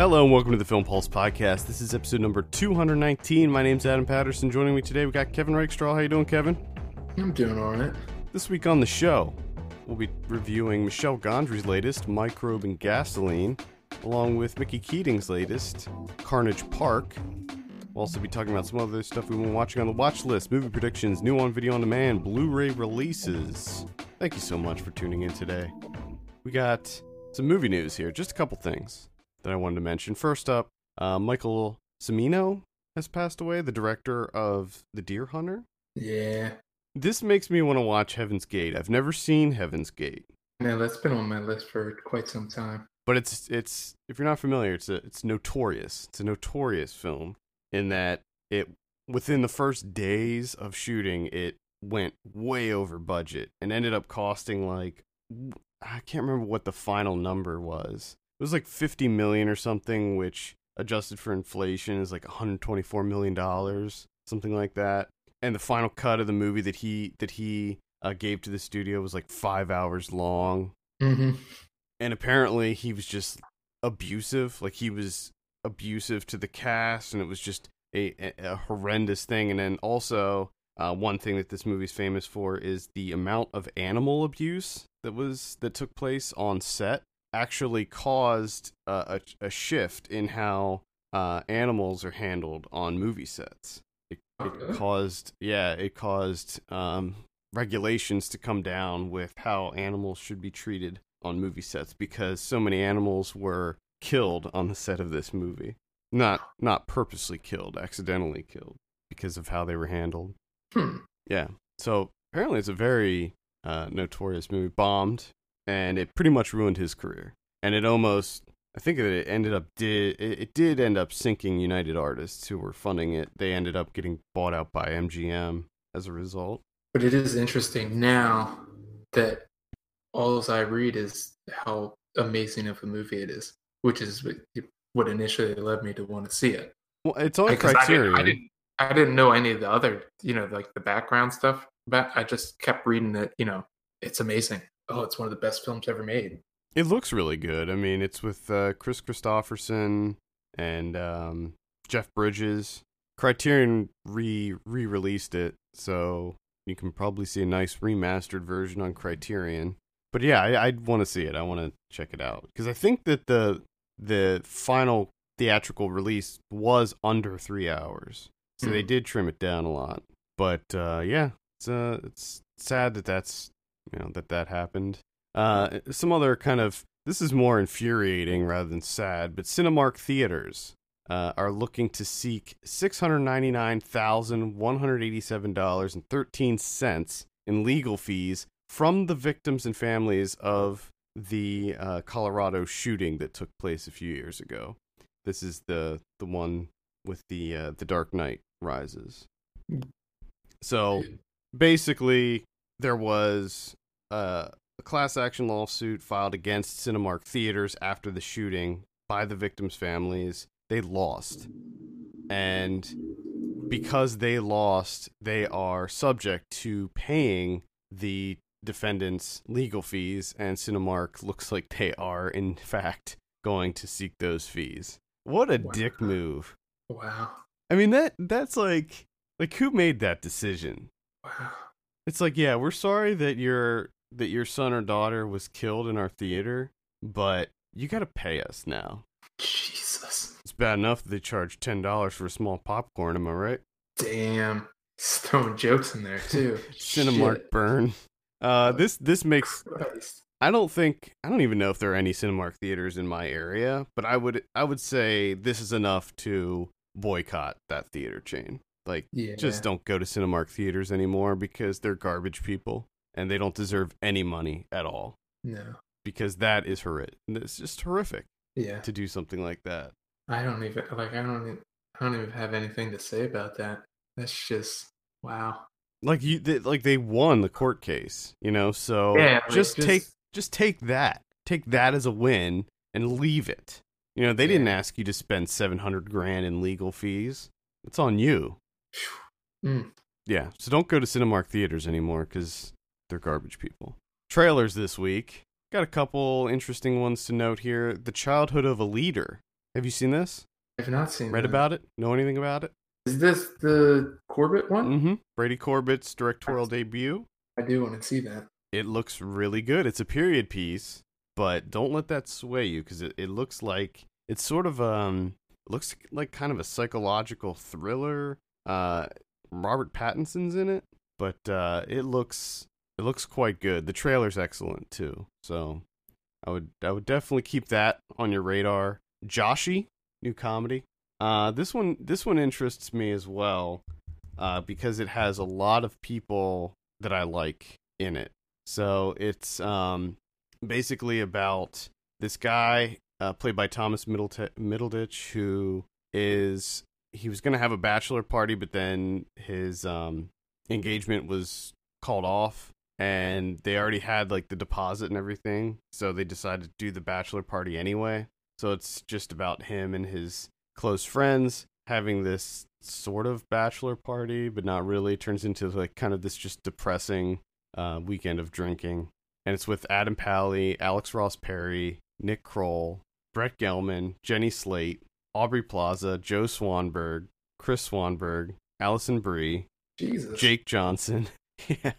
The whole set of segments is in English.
Hello and welcome to the Film Pulse podcast. This is episode number 219. My name's Adam Patterson. Joining me today, we got Kevin Rakestraw. How you doing, Kevin? I'm doing all right. This week on the show, we'll be reviewing Michel Gondry's latest, Microbe and Gasoline, along with Mickey Keating's latest, Carnage Park. We'll also be talking about some other stuff we've been watching on the watch list, movie predictions, new on video on demand, Blu-ray releases. Thank you so much for tuning in today. We got some movie news here, just a couple things that I wanted to mention. First up, uh, Michael Cimino has passed away, the director of The Deer Hunter. Yeah. This makes me want to watch Heaven's Gate. I've never seen Heaven's Gate, Yeah, that's been on my list for quite some time. but it's it's if you're not familiar, it's a, it's notorious. It's a notorious film in that it within the first days of shooting, it went way over budget and ended up costing like I can't remember what the final number was. It was like 50 million or something, which adjusted for inflation is like 124 million dollars, something like that. And the final cut of the movie that he that he uh, gave to the studio was like five hours long. Mm-hmm. And apparently he was just abusive. Like he was abusive to the cast, and it was just a, a, a horrendous thing. And then also uh, one thing that this movie's famous for is the amount of animal abuse that was that took place on set actually caused uh, a, a shift in how uh, animals are handled on movie sets. It, it Okay. caused, yeah, it caused um, regulations to come down with how animals should be treated on movie sets because so many animals were killed on the set of this movie. Not not purposely killed, accidentally killed because of how they were handled. Hmm. Yeah. So apparently, it's a very uh, notorious movie. Bombed, and it pretty much ruined his career. And it almost, I think that it ended up did it, it did end up sinking United Artists who were funding it. They ended up getting bought out by MGM as a result. But it is interesting now that all I read is how amazing of a movie it is, which is what- initially led me to want to see it. Well, it's on Because I didn't, I didn't, I didn't know any of the other, you know, like the background stuff. But I just kept reading that, you know, it's amazing. Oh, it's one of the best films ever made. It looks really good. I mean, it's with uh, Kris Kristofferson and um, Jeff Bridges. Criterion re re released it, so you can probably see a nice remastered version on Criterion. But yeah, I, I want to see it. I want to check it out because I think that the the final theatrical release was under three hours, so they Hmm. did trim it down a lot. But uh, yeah, it's uh, it's sad that that's you know that that happened. Uh, some other kind of this is more infuriating rather than sad, but Cinemark theaters uh, are looking to seek six hundred ninety nine thousand one hundred eighty seven dollars and thirteen cents in legal fees from the victims and families of the uh, Colorado shooting that took place a few years ago. This is the the one with the uh, the Dark Knight Rises. So basically there was uh, a class action lawsuit filed against Cinemark theaters after the shooting by the victims' families. They lost. And because they lost, they are subject to paying the defendants' legal fees, and Cinemark looks like they are, in fact, going to seek those fees. What a Wow. dick move. Wow. I mean that that's like like who made that decision? Wow. It's like, yeah, we're sorry that your that your son or daughter was killed in our theater, but you got to pay us now. Jesus. It's bad enough that they charge ten dollars for a small popcorn. Am I right? Damn. He's throwing jokes in there too. Cinemark Shit. burn. Uh, this this makes. Christ. I don't think I don't even know if there are any Cinemark theaters in my area, but I would I would say this is enough to boycott that theater chain. Like, Yeah. just don't go to Cinemark theaters anymore because they're garbage people and they don't deserve any money at all. No. because that is horrific. It's just horrific Yeah. to do something like that. I don't even like. I don't. Even, I don't even have anything to say about that. That's just wow. Like you, they, like they won the court case, you know. So Yeah, just, just- take, just take that, take that as a win, and leave it. You know, they didn't ask you to spend seven hundred grand in legal fees. It's on you. Mm. Yeah. So don't go to Cinemark theaters anymore because they're garbage people. Trailers this week. Got a couple interesting ones to note here. The Childhood of a Leader Have you seen this? I've not seen. Read that. about it? Know anything about it? Is this the Corbet one? Mm-hmm. Brady Corbet's directorial debut. I do want to see that. It looks really good. It's a period piece, but don't let that sway you because it, it looks like it's sort of um looks like kind of a psychological thriller. Uh, Robert Pattinson's in it, but uh, it looks it looks quite good. The trailer's excellent too. So I would I would definitely keep that on your radar. Joshy, new comedy. Uh, this one this one interests me as well, uh, because it has a lot of people that I like in it. So it's um basically about this guy uh, played by Thomas Middleti- Middleditch who is he was going to have a bachelor party but then his um engagement was called off and they already had like the deposit and everything so they decided to do the bachelor party anyway so it's just about him and his close friends having this sort of bachelor party but not really it turns into like kind of this just depressing uh, weekend of drinking and it's with adam pally alex ross perry nick kroll brett gelman jenny slate aubrey plaza joe swanberg kris swanberg alison brie Jesus. jake johnson yeah.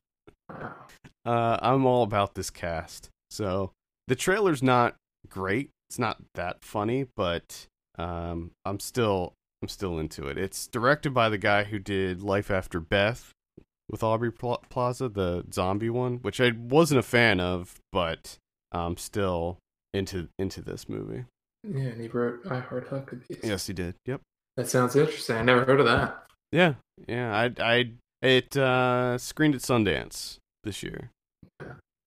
Uh, I'm all about this cast. So the trailer's not great. It's not that funny, but um, I'm still I'm still into it. It's directed by the guy who did Life After Beth with Aubrey Pla- Plaza, the zombie one, which I wasn't a fan of, but I'm still into into this movie. Yeah, and he wrote I Heart Huckabees. Yes, he did. Yep. That sounds interesting. I never heard of that. Yeah, yeah. I I it uh, screened at Sundance this year,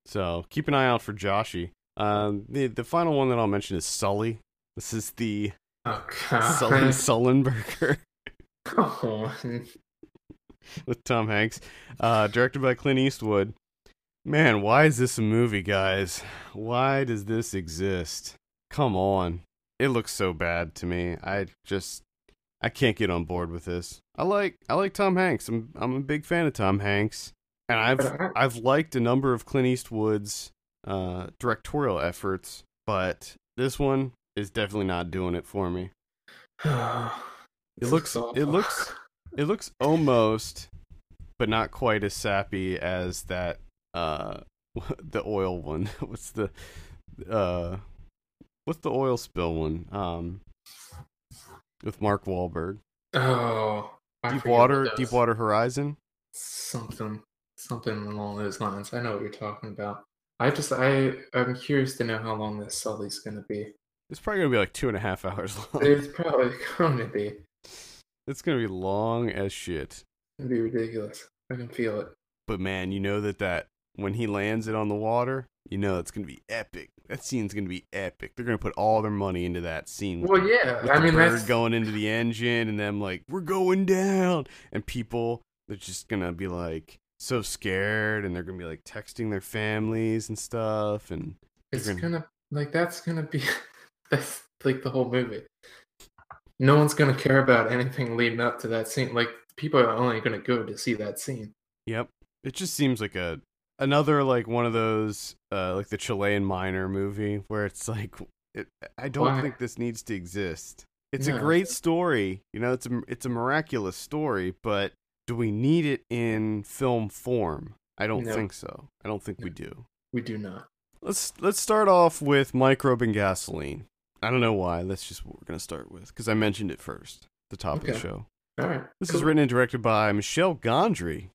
so keep an eye out for Joshy. Um, the the final one that I'll mention is Sully. This is the Oh. Sully Sullenberger oh, with Tom Hanks, uh, directed by Clint Eastwood. Man, why is this a movie, guys? Why does this exist? Come on, it looks so bad to me. I just I can't get on board with this. I like I like Tom Hanks. I'm I'm a big fan of Tom Hanks, and I've I've liked a number of Clint Eastwood's uh, directorial efforts, but this one is definitely not doing it for me. it looks- it looks- It looks almost, but not quite as sappy as that uh the oil one. what's the uh what's the oil spill one? Um with Mark Wahlberg. Oh, I Deep forget what Water. Deepwater Horizon. Something, something along those lines. I know what you're talking about. I just, I, I'm curious to know how long this Sully's gonna be. It's probably gonna be like two and a half hours long. It's probably going to be. it's gonna be long as shit. It'd be ridiculous. I can feel it. But man, you know that that when he lands it on the water, you know it's gonna be epic. That scene's gonna be epic. They're gonna put all their money into that scene. with Well, yeah. with I mean, bird that's going into the engine and them like we're going down and people they're just gonna be like so scared and they're gonna be like texting their families and stuff and it's gonna- gonna like that's gonna be that's like the whole movie. No one's gonna care about anything leading up to that scene. Like people are only gonna go to see that scene. yep it just seems like a another like one of those uh like the chilean miner movie where it's like it, i don't Why? think this needs to exist it's a great story you know it's a it's a miraculous story but do we need it in film form i don't No. think so i don't think we do We do not. Let's let's start off with microbe and gasoline. I don't know why. That's just what we're gonna start with because I mentioned it first, the top of the show. All right. This is written and directed by Michel Gondry.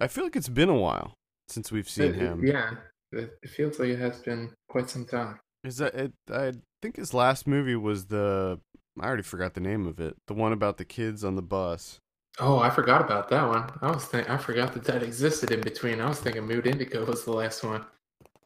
I feel like it's been a while since we've seen It- him. Yeah, it, it feels like it has been quite some time. Is that it? I think his last movie was the. I already forgot the name of it. The one about the kids on the bus. Oh, I forgot about that one. I was think I forgot that that existed in between. I was thinking Mood Indigo was the last one.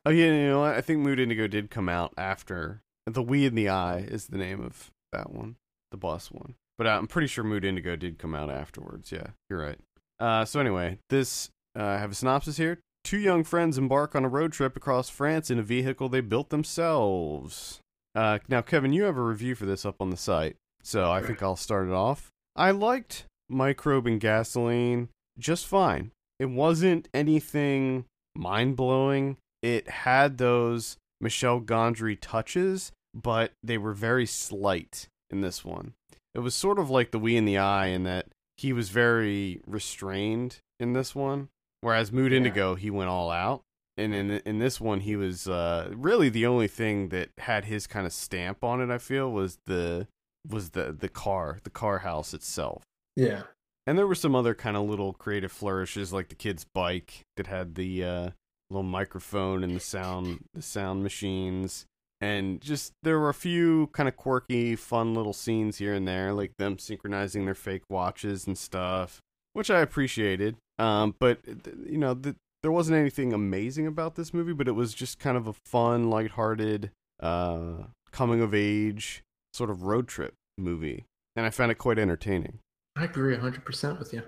Oh yeah, you know what? I think Mood Indigo did come out after. The We and the I is the name of that one, the bus one. But I'm pretty sure Mood Indigo did come out afterwards. Yeah, you're right. Uh, so anyway, this uh, I have a synopsis here. Two young friends embark on a road trip across France in a vehicle they built themselves. Uh, now, Kevin, you have a review for this up on the site, so I think I'll start it off. I liked Microbe and Gasoline just fine. It wasn't anything mind blowing. It had those Michel Gondry touches, but they were very slight in this one. It was sort of like the We and the I in that he was very restrained in this one, whereas Mood Yeah. Indigo he went all out. And in in this one, he was uh, really the only thing that had his kind of stamp on it. I feel was the was the the car, the car house itself. Yeah. And there were some other kind of little creative flourishes, like the kid's bike that had the uh, little microphone and the sound, the sound machines, and just there were a few kind of quirky, fun little scenes here and there, like them synchronizing their fake watches and stuff, which I appreciated. Um, but you know, the, there wasn't anything amazing about this movie, but it was just kind of a fun, lighthearted, uh, coming of age sort of road trip movie, and I found it quite entertaining. I agree 100% with you.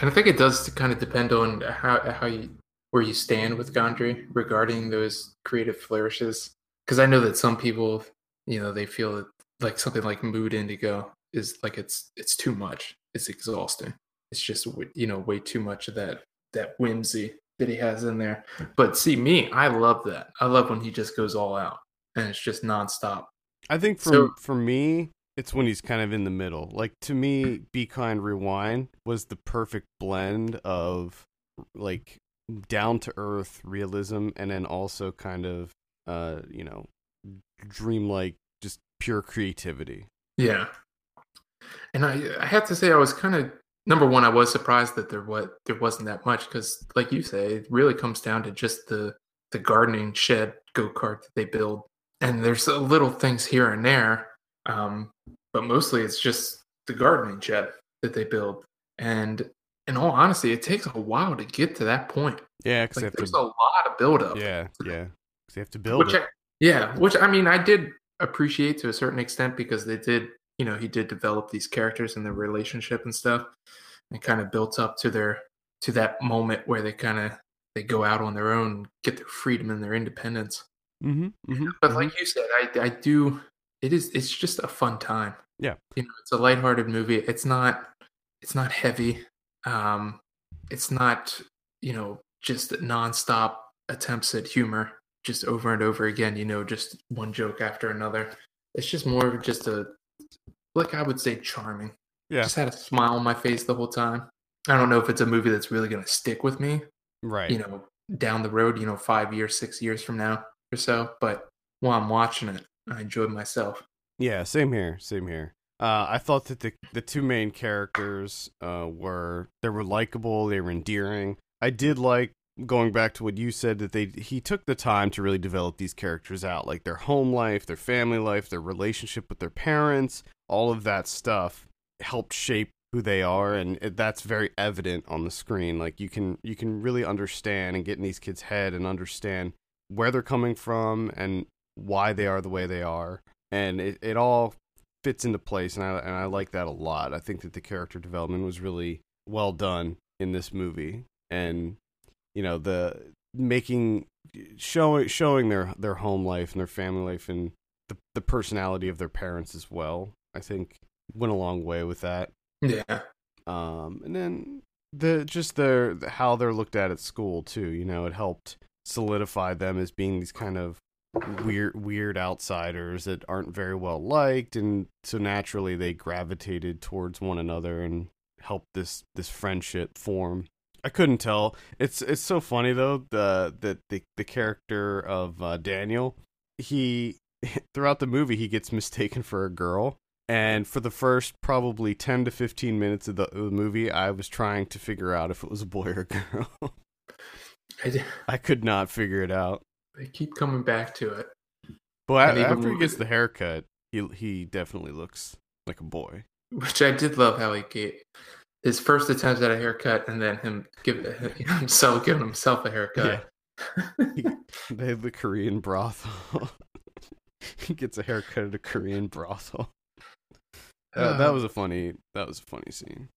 And I think it does kind of depend on how how you where you stand with Gondry regarding those creative flourishes. Because I know that some people, you know, they feel that like something like Mood Indigo is like it's it's too much. It's exhausting. It's just you know way too much of that that whimsy that he has in there. But see me, I love that. I love when he just goes all out and it's just nonstop. I think for So- for me, it's when he's kind of in the middle. Like to me, Be Kind Rewind was the perfect blend of like down to earth realism and then also kind of uh, you know, dreamlike just pure creativity. Yeah. And I I have to say I was kind of number one I was surprised that there what there wasn't that much cuz like you say it really comes down to just the the gardening shed go-kart that they build and there's a little things here and there um but mostly it's just the gardening shed that they build and in all honesty it takes a while to get to that point Yeah, because like there's to. a lot of build Yeah, Yeah, because they have to build which it. I, yeah which i mean i did appreciate to a certain extent because they did you know he did develop these characters and their relationship and stuff and kind of built up to their to that moment where they kind of they go out on their own get their freedom and their independence. Mm-hmm, mm-hmm, but like you said i i do it is it's just a fun time. Yeah. you know it's a lighthearted movie. It's not it's not heavy. Um it's not you know just nonstop attempts at humor just over and over again you know just one joke after another. It's just more of just a like i would say charming Yeah. just had a smile on my face the whole time i don't know if it's a movie that's really going to stick with me right. you know down the road you know five years six years from now or so but while i'm watching it i enjoyed myself Yeah, same here, same here. Uh, I thought that the the two main characters uh, were they were likable, they were endearing. I did like going back to what you said that they he took the time to really develop these characters out, like their home life, their family life, their relationship with their parents, all of that stuff helped shape who they are, and that's very evident on the screen. Like you can you can really understand and get in these kids' head and understand where they're coming from and why they are the way they are and it, it all fits into place and I and I like that a lot. I think that the character development was really well done in this movie and you know the making showing showing their their home life and their family life and the the personality of their parents as well. I think went a long way with that. yeah Um and then the just their how they're looked at at school too, you know, it helped solidify them as being these kind of weird weird outsiders that aren't very well liked and so naturally they gravitated towards one another and helped this this friendship form i couldn't tell. It's it's so funny though the the the, the character of uh, daniel. He throughout the movie he gets mistaken for a girl. And for the first probably 10 to 15 minutes of the, of the movie i was trying to figure out if it was a boy or a girl. I, I could not figure it out. they keep coming back to it. But And a- even after he gets the haircut, he he definitely looks like a boy. which i did love how he gave his first attempt at a haircut and then him give himself giving himself a haircut They have the Korean brothel. he gets a haircut at a Korean brothel. That, that Uh, was a funny. That was a funny scene.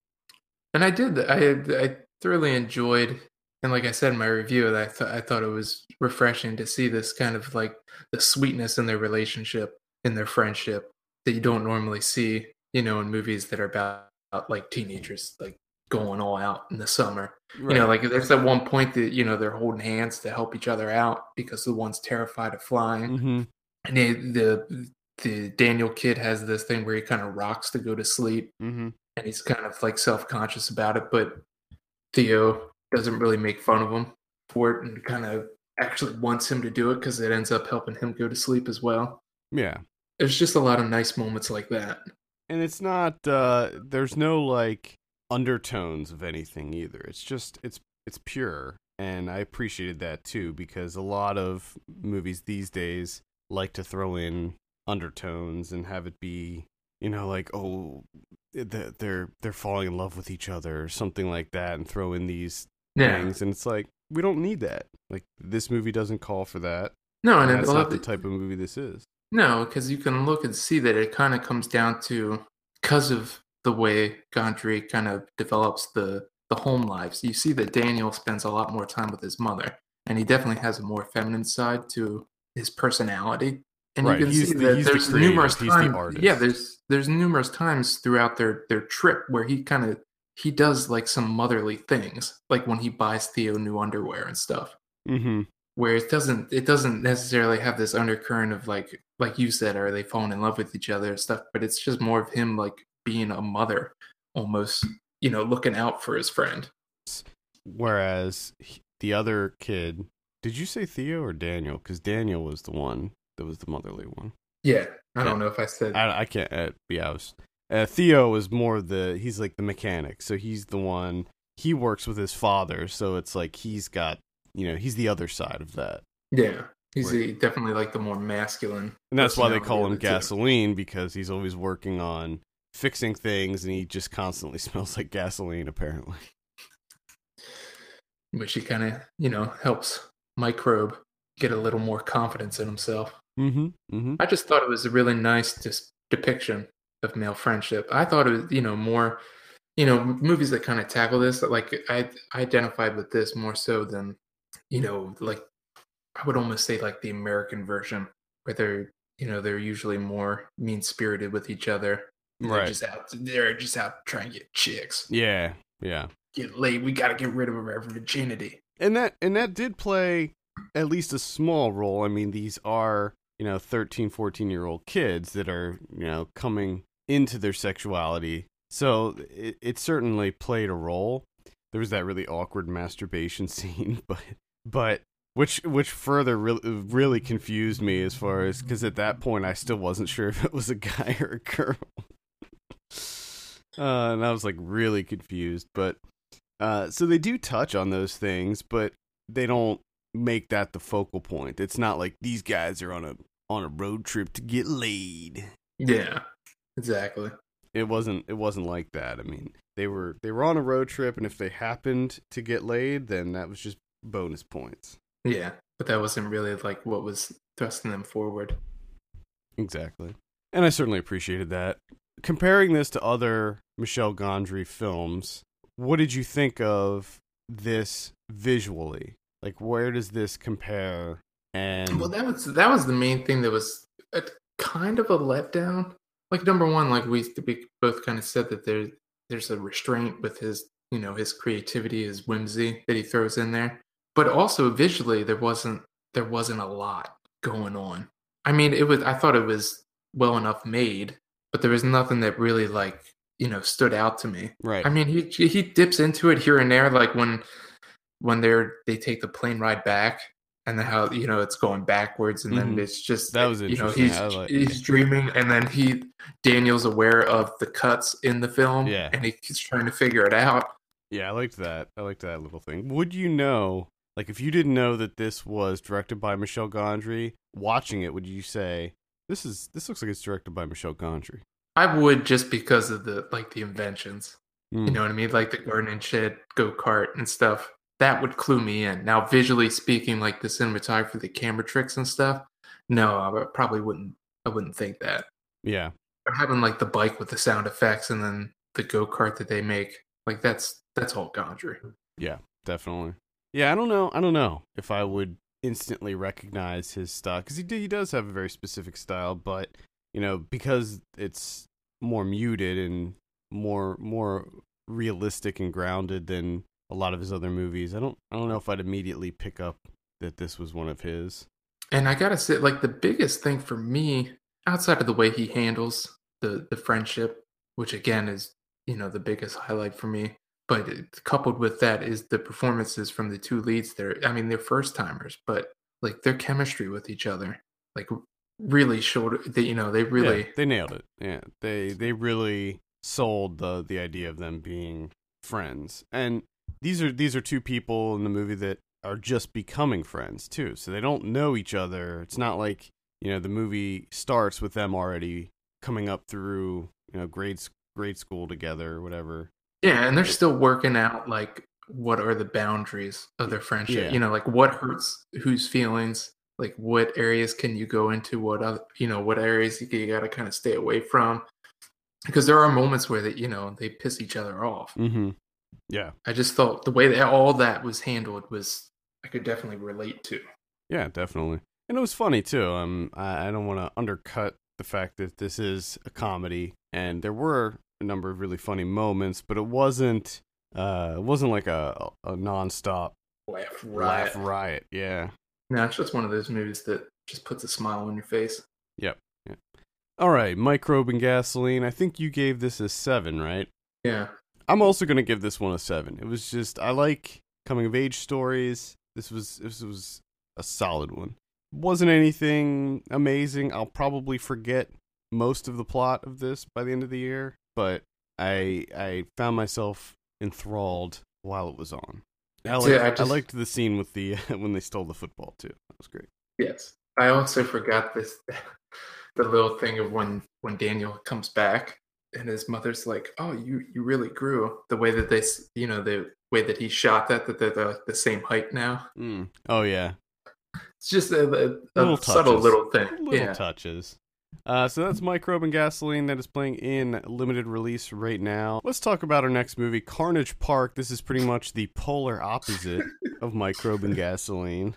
and I did. I I thoroughly enjoyed, and like I said in my review, that I thought I thought it was refreshing to see this kind of like the sweetness in their relationship, in their friendship that you don't normally see, you know, in movies that are about like teenagers like going all out in the summer. You know, like there's that one point that you know they're holding hands to help each other out because the one's terrified of flying, hmm and they, the the Daniel kid has this thing where he kind of rocks to go to sleep, Mm-hmm. and he's kind of like self conscious about it. But Theo doesn't really make fun of him for it, and kind of actually wants him to do it because it ends up helping him go to sleep as well. Yeah. There's just a lot of nice moments like that. And it's not uh there's no like undertones of anything either. It's just it's it's pure and I appreciated that too because a lot of movies these days like to throw in undertones and have it be you know like oh they're they're falling in love with each other or something like that and throw in these Yeah. things and it's like we don't need that. Like this movie doesn't call for that. No, and That's not the type of movie this is. No, because you can look and see that it kind of comes down to because of the way Gondry kind of develops the the home lives. You see that Daniel spends a lot more time with his mother, and he definitely has a more feminine side to his personality. And Right, you can he's see the- that he's the numerous the times. artist. Yeah, there's there's numerous times throughout their their trip where he kind of he does like some motherly things, like when he buys Theo new underwear and stuff Mhm. Where it doesn't it doesn't necessarily have this undercurrent of like like you said are they falling in love with each other and stuff but it's just more of him like being a mother almost you know looking out for his friend Whereas the other kid, did you say Theo or Daniel? Because Daniel was the one that was the motherly one. yeah i Yeah. don't know if i said I, I can't. Uh, yeah, I was. Uh, Theo was more the. He's like the mechanic, so he's the one. He works with his father, so it's like he's got. You know, he's the other side of that, yeah he's the, definitely like the more masculine and that's why they call him Personality of the two. gasoline because he's always working on fixing things, and he just constantly smells like gasoline. Apparently, which he kind of you know helps microbe get a little more confidence in himself mm-hmm. Mm-hmm. I just thought it was a really nice dis- depiction of male friendship. I thought it was, you know, more, you know, movies that kind of tackle this. Like I, I identified with this more so than, you know, like I would almost say like the American version, where they're, you know, they're usually more mean spirited with each other. They're Right. just out. They're just out trying to get chicks, Yeah. Yeah. get laid. We got to get rid of our virginity. and that and that did play at least a small role i mean these are you know 13 14 year old kids that are you know coming into their sexuality so it, it certainly played a role there was that really awkward masturbation scene but but which which further really really confused me as far as because at that point i still wasn't sure if it was a guy or a girl uh, and i was like really confused but uh, so they do touch on those things, but they don't make that the focal point. It's not like these guys are on a on a road trip to get laid. Yeah, exactly. It wasn't it wasn't like that. I mean, they were they were on a road trip and if they happened to get laid, then that was just bonus points. Yeah, but that wasn't really like what was thrusting them forward. Exactly. And I certainly appreciated that. Comparing this to other Michel Gondry films, what did you think of this visually? Like where does this compare? And Well, that was that was the main thing that was a, kind of a letdown. Like number one, like we we both kind of said that there there's a restraint with his you know his creativity, his whimsy that he throws in there, but also visually there wasn't there wasn't a lot going on. I mean, it was I thought it was well enough made, but there was nothing that really like you know stood out to me. right. I mean, he he dips into it here and there, like when when they're they take the plane ride back, and then how you know it's going backwards, and then Mhm. it's just That was you know he's like- he's dreaming, and then he Daniel's aware of the cuts in the film, Yeah. and he's trying to figure it out. Yeah, I liked that. I liked that little thing. Would you know, like, if you didn't know that this was directed by Michel Gondry, watching it, would you say this is this looks like it's directed by Michel Gondry? I would just because of the like the inventions, Hmm. you know what I mean, like the garden shed, go kart, and stuff. That would clue me in. Now, visually speaking, like the cinematography, the camera tricks and stuff. No, I probably wouldn't. I wouldn't think that. Yeah, or having like the bike with the sound effects and then the go kart that they make. Like that's that's all Gondry. Yeah, definitely. Yeah, I don't know. I don't know if I would instantly recognize his style because he he does have a very specific style, but you know because it's more muted and more more realistic and grounded than a lot of his other movies. I don't I don't know if I'd immediately pick up that this was one of his. And I gotta say, like the biggest thing for me, outside of the way he handles the the friendship, which again is you know the biggest highlight for me, but it- coupled with that is the performances from the two leads. There, I mean, they're first timers, but like their chemistry with each other, like really showed that you know they really yeah, they nailed it. Yeah, they they really sold the the idea of them being friends. And these are these are two people in the movie that are just becoming friends too. So they don't know each other. It's not like you know the movie starts with them already coming up through you know grade grade school together or whatever. Yeah, and they're still working out like what are the boundaries of their friendship. Yeah. You know, like what hurts whose feelings, like what areas can you go into, what other, you know, what areas you, you got to kind of stay away from. Because there are moments where they, you know, they piss each other off. Mm-hmm. Yeah, I just thought the way that all that was handled was I could definitely relate to. yeah, definitely. And it was funny too. Um, I, I don't want to undercut the fact that this is a comedy, and there were a number of really funny moments, but it wasn't. Uh, it wasn't like a a nonstop Laugh laugh riot. riot. Yeah. No, it's just one of those movies that just puts a smile on your face. Yep. All right, microbe and gasoline. I think you gave this a seven, right? Yeah. I'm also gonna give this one a seven. It was just I like coming of age stories. This was this was a solid one. Wasn't anything amazing. I'll probably forget most of the plot of this by the end of the year, but I I found myself enthralled while it was on. I liked, Yeah, I I, liked the scene with the when they stole the football too. That was great. Yes. I also forgot this the little thing of when when Daniel comes back and his mother's like, "Oh, you you really grew." The way that they, you know, the way that he shot that that they're the, the same height now. Mm. Oh yeah, It's just a, a, a Little subtle touches. little thing. little yeah. touches. Uh, so that's Microbe and Gasoline that is playing in limited release right now. Let's talk about our next movie, Carnage Park. This is pretty much the polar opposite of Microbe and Gasoline.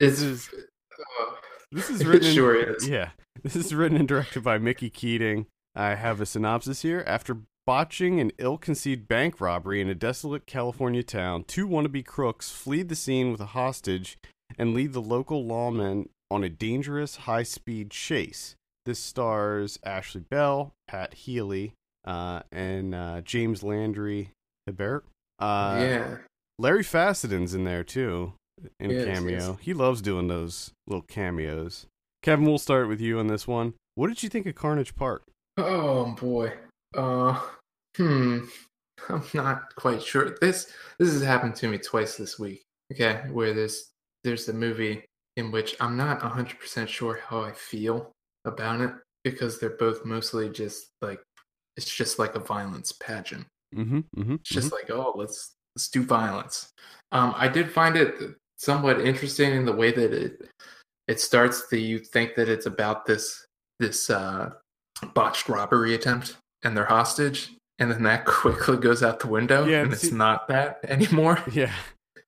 This is- uh, This is It written. in- sure is. Yeah, this is written and directed by Mickey Keating. I have a synopsis here. After botching an ill-conceived bank robbery in a desolate California town, two wannabe crooks flee the scene with a hostage and lead the local lawmen on a dangerous high-speed chase. This stars Ashley Bell, Pat Healy, uh, and uh, James Landry Hebert. Uh, yeah. Larry Fessenden's in there too, in Yes, cameo. yes. He loves doing those little cameos. Kevin, we'll start with you on this one. What did you think of Carnage Park? Oh boy. Uh hmm. I'm not quite sure. This this has happened to me twice this week. Okay, where there's there's the movie in which I'm not 100% sure how I feel about it because they're both mostly just like it's just like a violence pageant. Mm-hmm. Mm-hmm. It's just like, oh, let's let's do violence. Um, I did find it somewhat interesting in the way that it it starts. That you think that it's about this this uh, botched robbery attempt and their hostage, and then that quickly goes out the window, Yeah, and it's see- not that anymore. Yeah.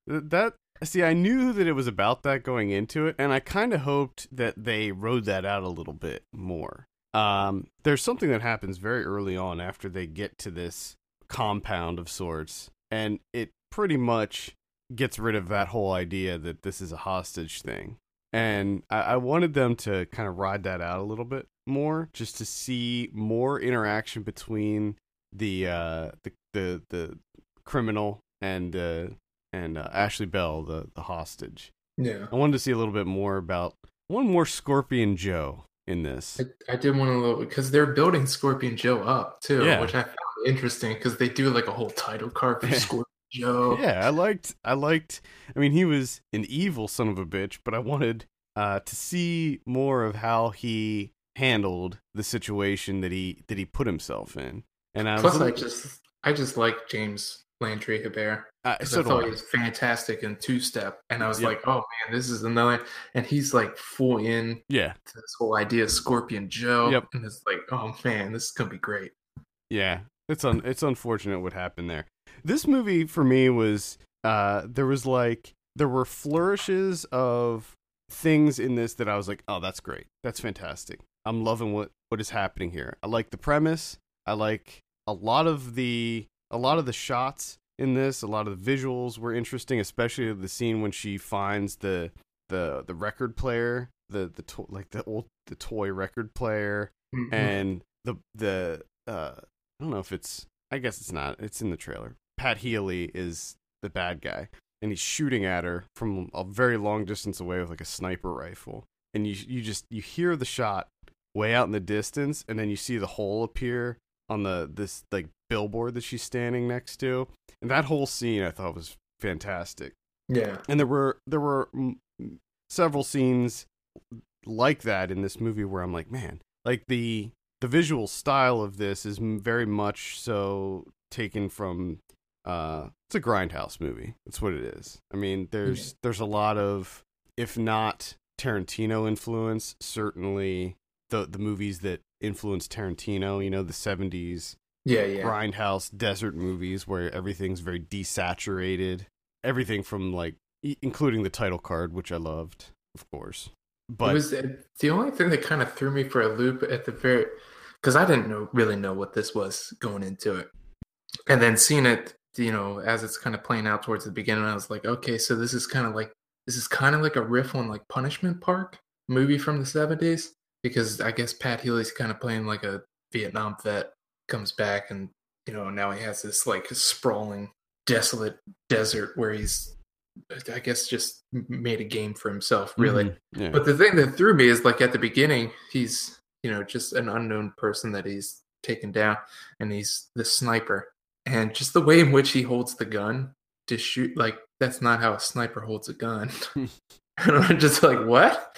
That see, I knew that it was about that going into it, and I kind of hoped that they rode that out a little bit more. Um, there's something that happens very early on after they get to this compound of sorts, and it pretty much gets rid of that whole idea that this is a hostage thing. And I, I wanted them to kind of ride that out a little bit more, just to see more interaction between the uh, the the the criminal and uh, and uh, Ashley Bell, the the hostage. Yeah, I wanted to see a little bit more about one more Scorpion Joe in this. I, I did want to little because they're building Scorpion Joe up too, Yeah. which I found interesting because they do like a whole title card for Scorpion Joe. Yeah, I liked. I liked. I mean, he was an evil son of a bitch, but I wanted uh, to see more of how he handled the situation that he that he put himself in. And I was Plus, I just I just like James Landry Hebert. I, 'Cause so I thought he was fantastic in Two Step, and I was Yep. like, "Oh man, this is another." And he's like full in yeah, to this whole idea of Scorpion Joe, Yep. and it's like, "Oh man, this is gonna be great." Yeah, it's un it's unfortunate what happened there. This movie for me was uh there was like there were flourishes of things in this that I was like, "Oh, that's great. That's fantastic. I'm loving what what is happening here. I like the premise. I like a lot of the a lot of the shots in this, a lot of the visuals were interesting, especially the scene when she finds the the the record player, the the to- like the old the toy record player, Mhm. and the the uh I don't know if it's I guess it's not. It's in the trailer. Pat Healy is the bad guy and he's shooting at her from a very long distance away with like a sniper rifle. And you you just you hear the shot way out in the distance and then you see the hole appear on the this like billboard that she's standing next to. And that whole scene I thought was fantastic yeah. and there were there were several scenes like that in this movie where I'm like, man, like the the visual style of this is m- very much so taken from uh it's a grindhouse movie. That's what it is. I mean, there's there's a lot of if not Tarantino influence, certainly the the movies that influenced Tarantino, you know, the 70s Yeah, yeah. grindhouse desert movies where everything's very desaturated. Everything from like, including the title card, which I loved, of course. But it was uh, the only thing that kind of threw me for a loop at the very because I didn't know really know what this was going into it, and then seeing it, you know, as it's kind of playing out towards the beginning, I was like, okay, so this is kind of like this is kind of like a riff on like Punishment Park movie from the seventies because I guess Pat Healy's kind of playing like a Vietnam vet comes back and you know now he has this like sprawling desolate desert where he's I guess just made a game for himself really. Mhm. yeah. But the thing that threw me is like at the beginning, he's you know just an unknown person that he's taken down, and he's the sniper, and just the way in which he holds the gun to shoot, like that's not how a sniper holds a gun. and I'm just like, what?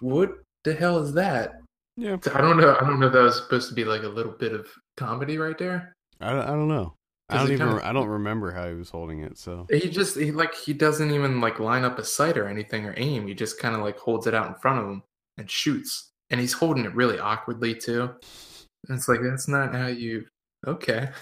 What the hell is that? Yeah, I don't know. I don't know if that was supposed to be like a little bit of comedy right there. I, don't- I don't know. I don't even. kinda- I don't remember how he was holding it. So He just he like he doesn't even like line up a sight or anything or aim. He just kind of like holds it out in front of him and shoots. And he's holding it really awkwardly too. And it's like that's not how you okay.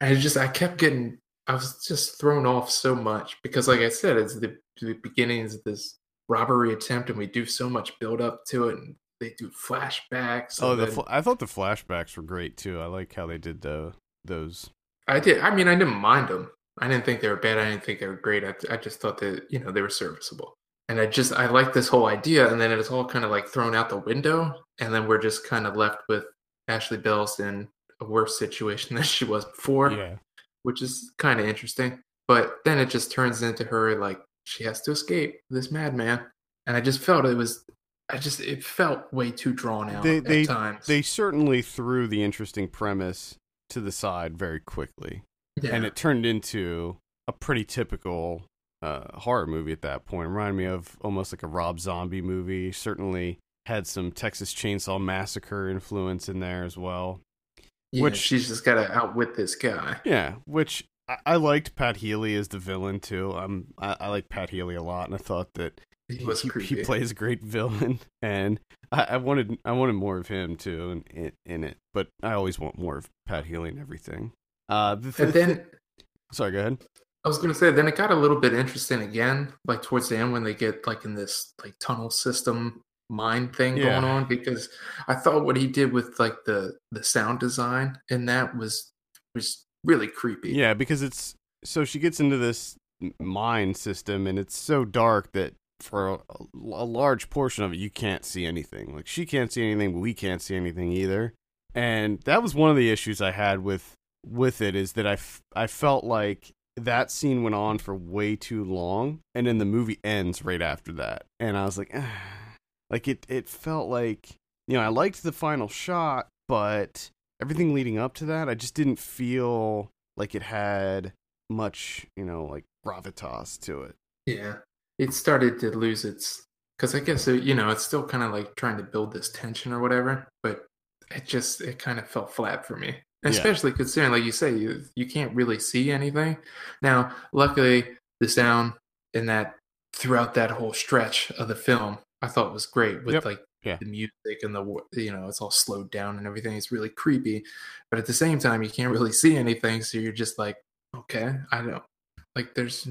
And it just I kept getting I was just thrown off so much because like I said, it's the, the beginnings of this robbery attempt and we do so much build up to it and they do flashbacks. oh, the then- fl- I thought the flashbacks were great too. I like how they did the those. I did. I mean, I didn't mind them. I didn't think they were bad. I didn't think they were great. I, I just thought that you know they were serviceable. And I just I like this whole idea, and then it's all kind of like thrown out the window, and then we're just kind of left with Ashley Bell's in a worse situation than she was before, Yeah, which is kind of interesting. But then it just turns into her like she has to escape this madman, and I just felt it was. I just it felt way too drawn out They- at they- times. they certainly threw the interesting premise to the side very quickly. yeah. and it turned into a pretty typical uh, horror movie at that point. It reminded me of almost like a Rob Zombie movie. Certainly had some Texas Chainsaw Massacre influence in there as well. yeah, which- she's just got to outwit this guy. Yeah, which I, I liked Pat Healy as the villain too. Um, I, I like Pat Healy a lot, and I thought that He was he, he plays a great villain, and I, I wanted I wanted more of him too in, in in it. But I always want more of Pat Healy and everything. Uh, the, And the- then sorry, go ahead. I was gonna say, then it got a little bit interesting again, like towards the end when they get like in this like tunnel system mind thing Yeah. going on. Because I thought what he did with like the the sound design in that was was really creepy. Yeah, because it's so she gets into this m- mine system, and it's so dark that for a, a large portion of it, you can't see anything. Like she can't see anything, but we can't see anything either. And that was one of the issues I had with with it is that I, f- I felt like that scene went on for way too long, and then the movie ends right after that, and I was like, ah. like it it felt like you know I liked the final shot, but everything leading up to that, I just didn't feel like it had much, you know, like gravitas to it. Yeah. It started to lose its because I guess it, you know it's still kind of like trying to build this tension or whatever, but it just it kind of fell flat for me. Yeah. Especially considering, like you say, you you can't really see anything. Now, luckily, the sound in that throughout that whole stretch of the film, I thought was great with Yep. like Yeah. the music and the you know it's all slowed down and everything. It's really creepy, but at the same time, you can't really see anything, so you're just like, okay, I don't like. There's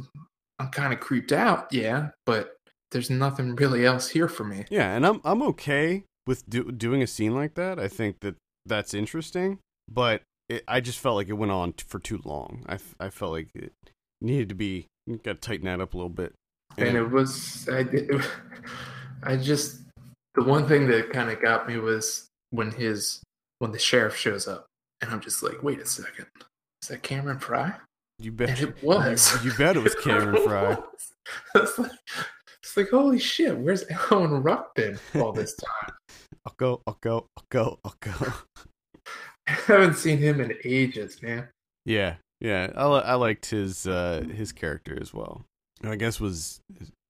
I'm kind of creeped out, yeah, but there's nothing really else here for me. Yeah, and I'm I'm okay with do, doing a scene like that. I think that that's interesting, but it, I just felt like it went on t- for too long. I, f- I felt like it needed to be got to tighten that up a little bit. and it was I, it, I just the one thing that kind of got me was when his when the sheriff shows up, and I'm just like, wait a second, is that Cameron Fry? You bet And it was. You, you bet it was Cameron Fry. it's, like, it's like holy shit, where's Alan Ruck been all this time? I'll go. I'll go. I'll go. I'll go. I haven't seen him in ages, man. Yeah, yeah. I, li- I liked his uh his character as well. And I guess was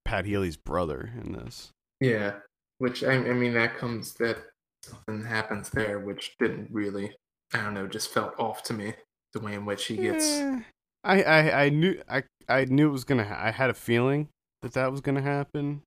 Pat Healy's brother in this. Yeah, which I, I mean that comes that something happens there, which didn't really, I don't know, just felt off to me the way in which he gets. Eh, I, I I knew I I knew it was gonna. Ha- I had a feeling that that was gonna happen.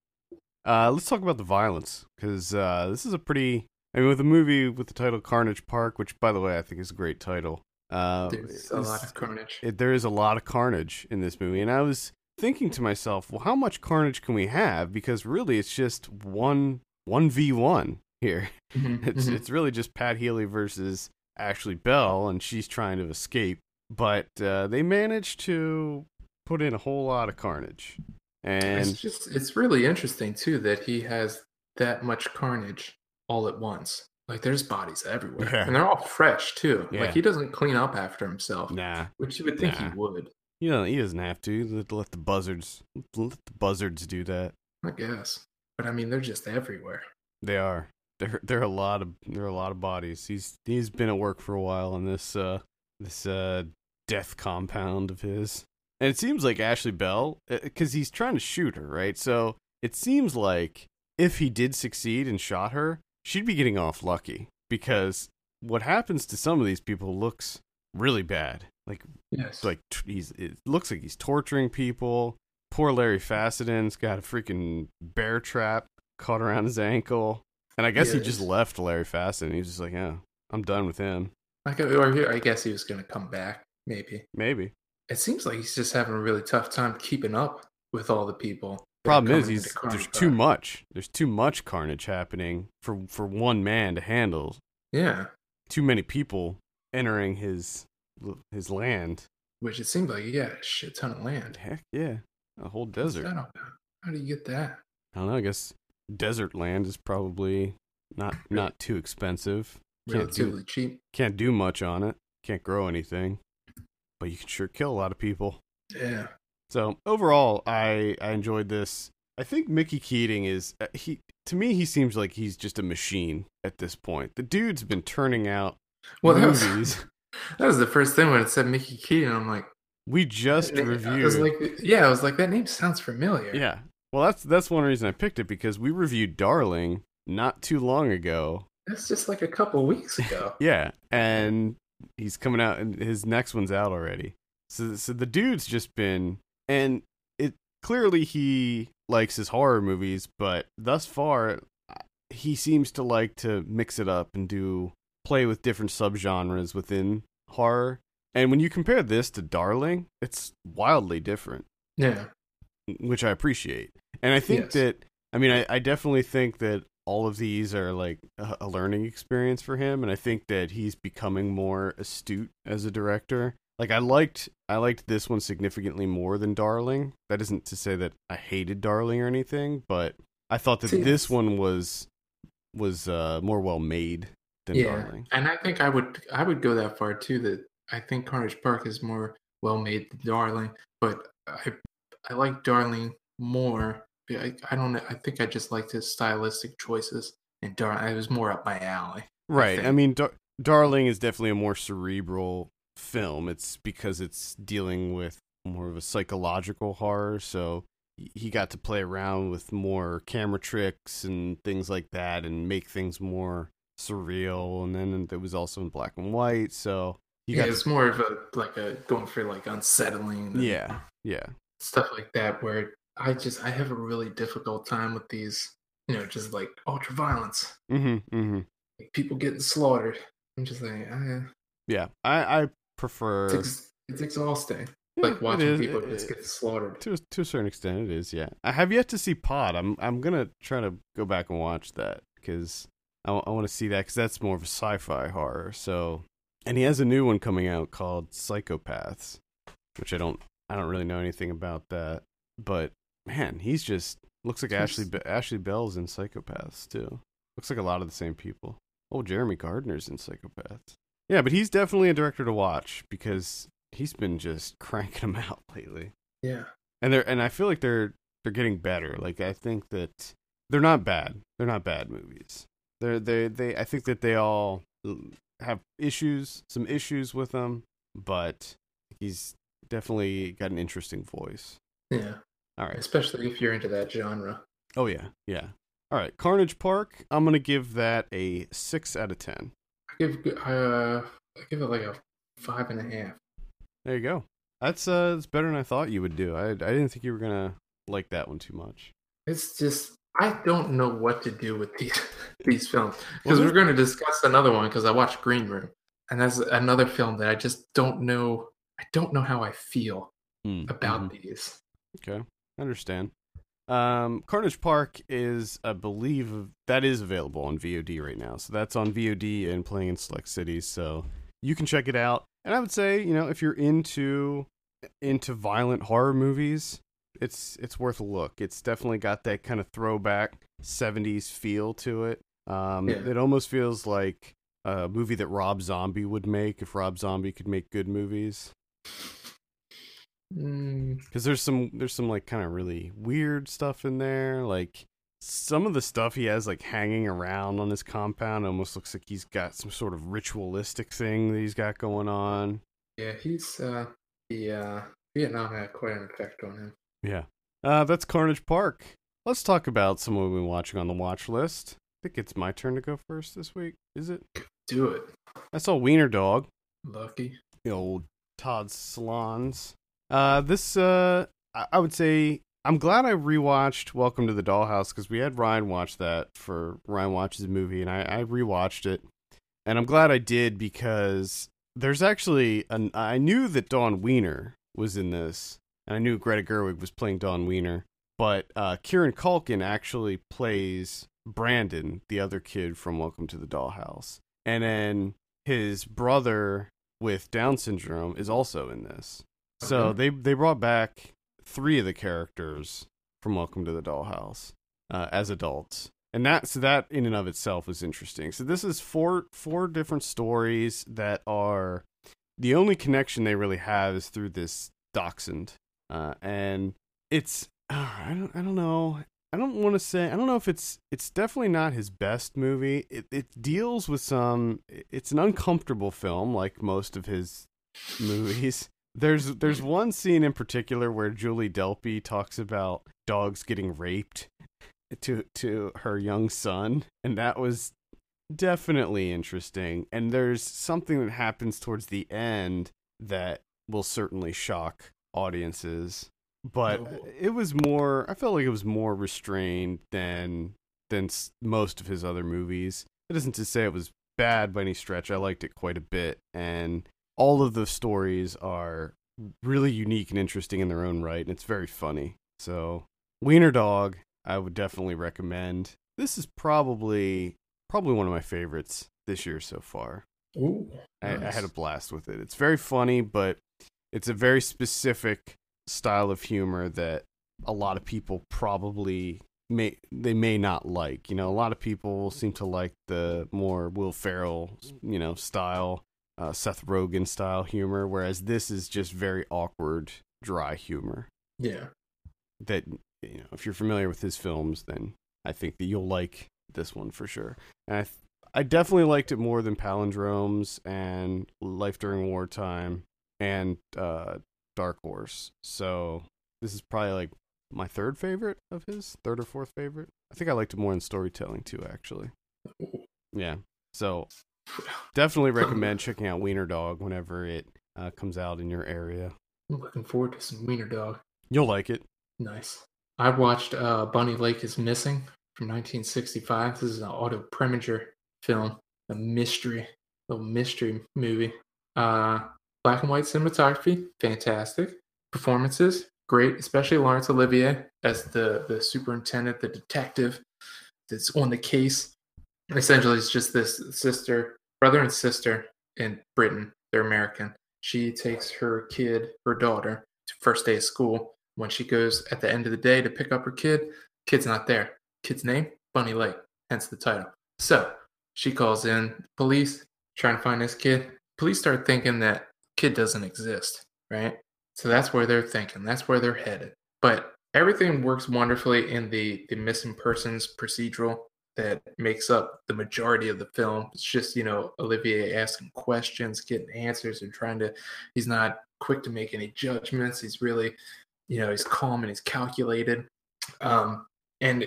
Uh, let's talk about the violence because uh, this is a pretty. I mean, with a movie with the title Carnage Park, which by the way I think is a great title. Uh, There's a lot of carnage. it, there is a lot of carnage in this movie, and I was thinking to myself, well, how much carnage can we have? Because really, it's just one one v one here. Mhm, It's mhm. it's really just Pat Healy versus Ashley Bell, and she's trying to escape. But uh, they managed to put in a whole lot of carnage, and it's just it's really interesting too that he has that much carnage all at once. Like there's bodies everywhere, Yeah. and they're all fresh too. Yeah. Like he doesn't clean up after himself, nah, which you would think Nah. he would. you know he doesn't have to. Let, the buzzards let the buzzards do that. I guess, but I mean they're just everywhere. They are. There, there are a lot of there are a lot of bodies. He's he's been at work for a while on this uh this uh death compound of his, and it seems like Ashley Bell uh, because he's trying to shoot her, right? So it seems like if he did succeed and shot her, she'd be getting off lucky because what happens to some of these people looks really bad. Like Yes, like he's it looks like he's torturing people. Poor Larry Fessenden's got a freaking bear trap caught around his ankle, and I guess he just left Larry Facetin. He's just like, yeah, I'm done with him. he- I guess he was gonna come back. Maybe Maybe. it seems like he's just having a really tough time keeping up with all the people. Problem is, he's there's too much. There's too much carnage happening for for one man to handle. Yeah, Too many people entering his his land. which it seems like he got a shit ton of land. Heck yeah, a whole desert. all about? How do you get that? I don't know. I guess desert land is probably not not too expensive. Can't do Relatively cheap. can't do much on it. Can't grow anything, but you can sure kill a lot of people. Yeah. So overall, I I enjoyed this. I think Mickey Keating is uh, he to me he seems like he's just a machine at this point. The dude's been turning out Well, that was, movies. that was the first thing when it said Mickey Keating. I'm like, we just I was reviewed. like, yeah, I was like, that name sounds familiar. yeah. Well, that's that's one reason I picked it because we reviewed Darling not too long ago. That's just like a couple weeks ago. Yeah, and he's coming out, and his next one's out already. So, so the dude's just been, and it clearly he likes his horror movies, but thus far, he seems to like to mix it up and do play with different subgenres within horror. And when you compare this to Darling, it's wildly different yeah. which I appreciate. And I think Yes. that I mean I, I definitely think that all of these are like a, learning experience for him and I think that he's becoming more astute as a director. Like I liked I liked this one significantly more than Darling. That isn't to say that I hated Darling or anything, but I thought that See, this one was was uh more well made than Yeah. Darling. And I think I would I would go that far too. That I think Carnage Park is more well made than Darling, but I I like Darling more. I, I don't know. I think I just liked his stylistic choices, and Darling it was more up my alley. Right. I, think. mean, Dar- Darling is definitely a more cerebral film. It's because it's dealing with more of a psychological horror. So he- got to play around with more camera tricks and things like that and make things more surreal. And then it was also in black and white. So he yeah, got it's more of a like a going for like unsettling. yeah, yeah. stuff like that. Where I just I have a really difficult time with these. You know, just like ultra violence, Mm-hmm, mm-hmm. like people getting slaughtered. I'm just like, ah, Yeah. I, I prefer. it's, ex- it's exhausting. Yeah, like watching is. people It- just get slaughtered. to a, to a certain extent it is yeah i have yet to see pod i'm i'm gonna try to go back and watch that because I, i, want to see that because that's more of a sci-fi horror so and he has a new one coming out called psychopaths which i don't i don't really know anything about that but man, he's just looks like Ashley Be- Ashley Bell's in Psychopaths too. Looks like a lot of the same people. Oh, Jeremy Gardner's in Psychopaths. Yeah, but he's definitely a director to watch because he's been just cranking them out lately. Yeah. And they're and I feel like they're they're getting better. Like I think that they're not bad. They're not bad movies. They're they they I think that they all have issues, some issues with them, but he's definitely got an interesting voice. Yeah. All right. Especially if you're into that genre. Oh yeah, yeah. All right, Carnage Park. I'm gonna give that a six out of ten. I give uh I give it like a five and a half. There you go. That's uh, it's better than I thought you would do. I I didn't think you were gonna like that one too much. It's just I don't know what to do with these these films because we're going to discuss another one because I watched Green Room and that's another film that I just don't know. I don't know how I feel mm, about mm-hmm. these. Okay, understand. Um, Carnage Park is, I believe, that is available on VOD right now. So that's on VOD and playing in select cities. So you can check it out. And I would say, you know, if you're into into violent horror movies, it's it's worth a look. It's definitely got that kind of throwback '70s feel to it. Um, yeah. It almost feels like a movie that Rob Zombie would make if Rob Zombie could make good movies. Because mm. there's some there's some like kind of really weird stuff in there. Like some of the stuff he has like hanging around on his compound almost looks like he's got some sort of ritualistic thing that he's got going on. Yeah, he's uh the uh Vietnam had quite an effect on him. Yeah. Uh that's Carnage Park. Let's talk about some we've been watching on the watch list. I think it's my turn to go first this week. Is it? Do it. I saw Wiener Dog. Lucky. The old Todd Solondz. Uh this uh I would say I'm glad I rewatched Welcome to the Dollhouse because we had Ryan watch that for Ryan watches a movie, and I, I rewatched it, and I'm glad I did because there's actually an I knew that Dawn Wiener was in this, and I knew Greta Gerwig was playing Dawn Wiener, but uh, Kieran Culkin actually plays Brandon, the other kid from Welcome to the Dollhouse, and then his brother with Down syndrome is also in this. So okay. they they brought back three of the characters from Welcome to the Dollhouse uh, as adults, and that so that in and of itself was interesting. So this is four four different stories that are the only connection they really have is through this dachshund, uh, and it's uh, I don't I don't know. I don't want to say I don't know if it's it's definitely not his best movie. It it deals with some it's an uncomfortable film like most of his movies. There's there's one scene in particular where Julie Delpy talks about dogs getting raped to to her young son, and that was definitely interesting. And there's something that happens towards the end that will certainly shock audiences. But oh. it was more I felt like it was more restrained than than most of his other movies. It isn't to say it was bad by any stretch. I liked it quite a bit and all of the stories are really unique and interesting in their own right, and it's very funny. So, Wiener Dog, I would definitely recommend. This is probably probably one of my favorites this year so far. Ooh, nice. I, I had a blast with it. It's very funny, but it's a very specific style of humor that a lot of people probably may they may not like. You know, a lot of people seem to like the more Will Ferrell, you know, style uh, Seth Rogen style humor, whereas this is just very awkward, dry humor. Yeah. That you know, if you're familiar with his films, then I think that you'll like this one for sure. And I, th- I definitely liked it more than Palindromes and Life During Wartime and uh, Dark Horse. So this is probably like my third favorite of his, third or fourth favorite. I think I liked it more in storytelling too, actually. Yeah. So Definitely recommend checking out Wiener Dog whenever it uh, comes out in your area. I'm looking forward to some Wiener Dog. You'll like it. Nice. I watched uh, Bunny Lake is Missing from 1965. This is an Otto Preminger film, a mystery, little mystery movie. Uh, black and white cinematography, fantastic. Performances, great, especially Laurence Olivier as the, the superintendent, the detective that's on the case. Essentially, it's just this sister brother and sister in Britain. They're American. She takes her kid, her daughter, to first day of school. when she goes at the end of the day to pick up her kid, kid's not there. Kid's name Bunny Lake, hence the title. So she calls in police trying to find this kid. Police start thinking that kid doesn't exist, right? So that's where they're thinking. That's where they're headed. But everything works wonderfully in the the missing persons procedural that makes up the majority of the film. It's just, you know, Olivier asking questions, getting answers, and trying to, he's not quick to make any judgments. He's really, you know, he's calm and he's calculated. Um, and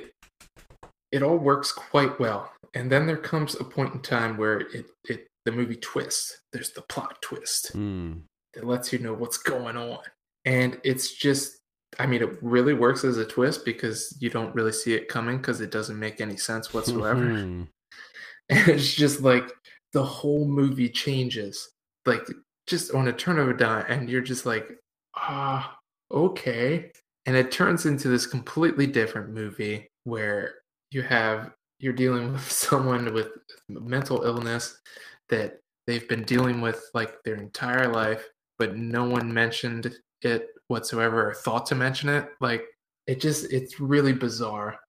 it all works quite well. And then there comes a point in time where it, it the movie twists. There's the plot twist Mm. that lets you know what's going on. And it's just I mean, it really works as a twist because you don't really see it coming because it doesn't make any sense whatsoever. Mhm. And it's just like the whole movie changes, like just on a turn of a dime, and you're just like, ah, okay. And it turns into this completely different movie where you have you're dealing with someone with mental illness that they've been dealing with like their entire life, but no one mentioned it whatsoever or thought to mention it. Like it just it's really bizarre.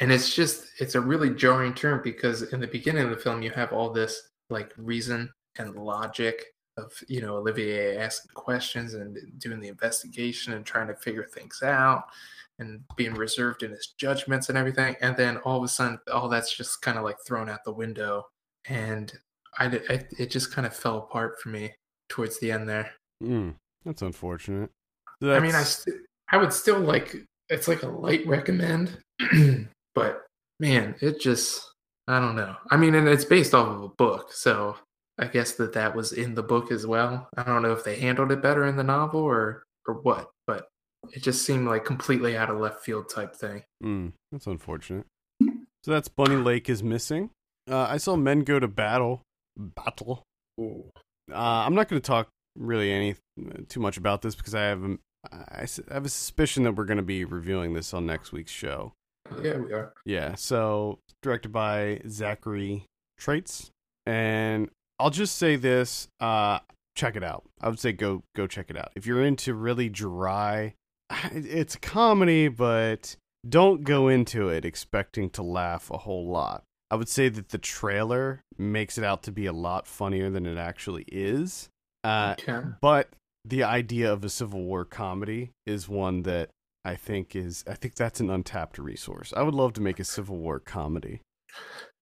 And it's just it's a really jarring turn because in the beginning of the film you have all this like reason and logic of you know Olivier asking questions and doing the investigation and trying to figure things out and being reserved in his judgments and everything and then all of a sudden all that's just kind of like thrown out the window and I, I it just kind of fell apart for me towards the end there Mm. That's unfortunate. I mean, I st- I would still like it's like a light recommend, but man, it just I don't know. I mean, and it's based off of a book, so I guess that that was in the book as well. I don't know if they handled it better in the novel or or what, but it just seemed like completely out of left field type thing. Mm, that's unfortunate. So that's Bunny Lake is missing. Uh, I saw Men Go to Battle. Battle. Uh, I'm not going to talk really any too much about this because I have a, I have a suspicion that we're going to be reviewing this on next week's show. Yeah, we are. Yeah, so directed by Zachary Treitz, and I'll just say this: uh, check it out. I would say go go check it out if you're into really dry. It's a comedy, but don't go into it expecting to laugh a whole lot. I would say that the trailer makes it out to be a lot funnier than it actually is. Uh, Okay. but the idea of a Civil War comedy is one that I think is I think that's an untapped resource. I would love to make a Civil War comedy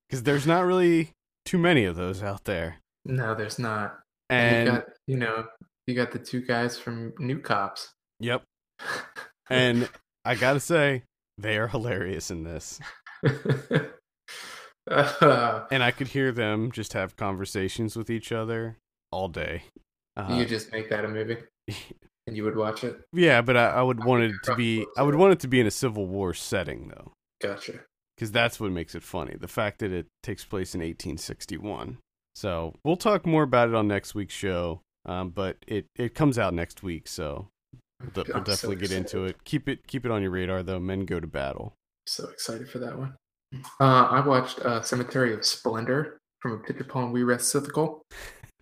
because there's not really too many of those out there. No, there's not. And you got you know you got the two guys from New Cops. yep, and I gotta say they are hilarious in this. Uh, And I could hear them just have conversations with each other all day. Uh, you just make that a movie, and you would watch it. yeah, but I, I would want it to be I would want it to be in a Civil War setting though. Gotcha. because that's what makes it funny. The fact that it takes place in 1861. So we'll talk more about it on next week's show. Um, but it, it comes out next week, so we'll, de- we'll I'm so definitely get into it. Keep it keep it on your radar though. Men go to battle. So excited for that one. Uh, I watched uh, Cemetery of Splendor from Apichatpong Weerasethakul.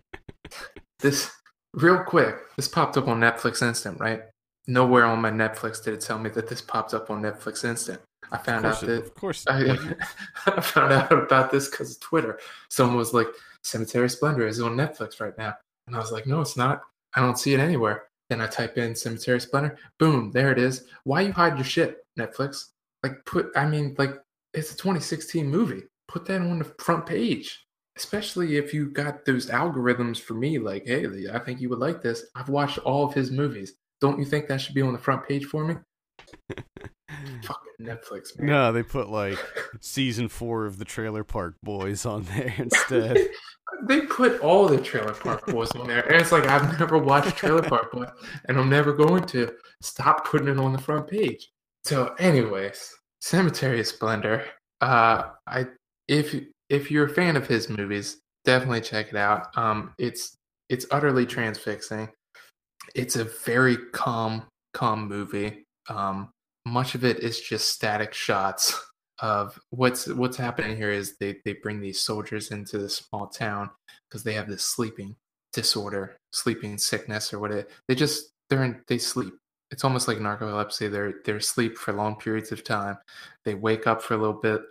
this real quick. This popped up on Netflix Instant, right? Nowhere on my Netflix did it tell me that this popped up on Netflix Instant. I found out it, that of course. I, I found out about this because of Twitter. Someone was like, Cemetery Splendor is on Netflix right now. And I was like, no, it's not. I don't see it anywhere. Then I type in Cemetery Splendor. Boom, there it is. Why you hide your shit, Netflix? Like, put, I mean, like, it's a 2016 movie. Put that on the front page. Especially if you got those algorithms for me, like, hey, I think you would like this. I've watched all of his movies. Don't you think that should be on the front page for me? Fucking Netflix, man. no, they put like season four of the Trailer Park Boys on there instead. they put all the Trailer Park Boys on there, and it's like I've never watched Trailer Park Boys, and I'm never going to stop putting it on the front page. So, anyways, Cemetery Splendor. Uh, I if if you're a fan of his movies, definitely check it out. Um, it's it's utterly transfixing. It's a very calm, calm movie. Um, much of it is just static shots of what's what's happening here is they they bring these soldiers into this small town because they have this sleeping disorder, sleeping sickness or what it. They just they're in they sleep it's almost like narcolepsy. They're they're asleep for long periods of time. They wake up for a little bit,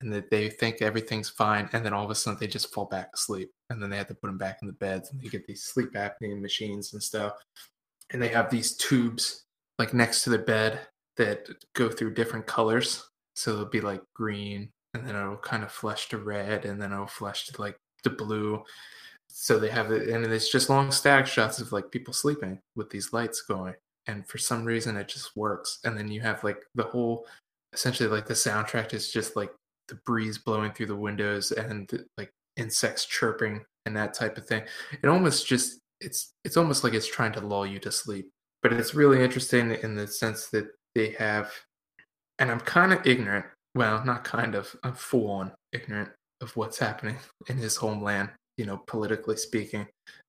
and that they think everything's fine, and then all of a sudden they just fall back asleep, and then they have to put them back in the beds, and they get these sleep apnea machines and stuff, and they have these tubes like next to the bed that go through different colors. So it'll be like green, and then it'll kind of flush to red, and then it'll flush to like the blue. So they have it, and it's just long static shots of like people sleeping with these lights going, and for some reason it just works. And then you have like the whole, essentially like the soundtrack is just like the breeze blowing through the windows and like insects chirping and that type of thing. It almost just it's it's almost like it's trying to lull you to sleep. But it's really interesting in the sense that they have and I'm kind of ignorant. Well, not kind of. I'm full on ignorant of what's happening in his homeland, you know, politically speaking.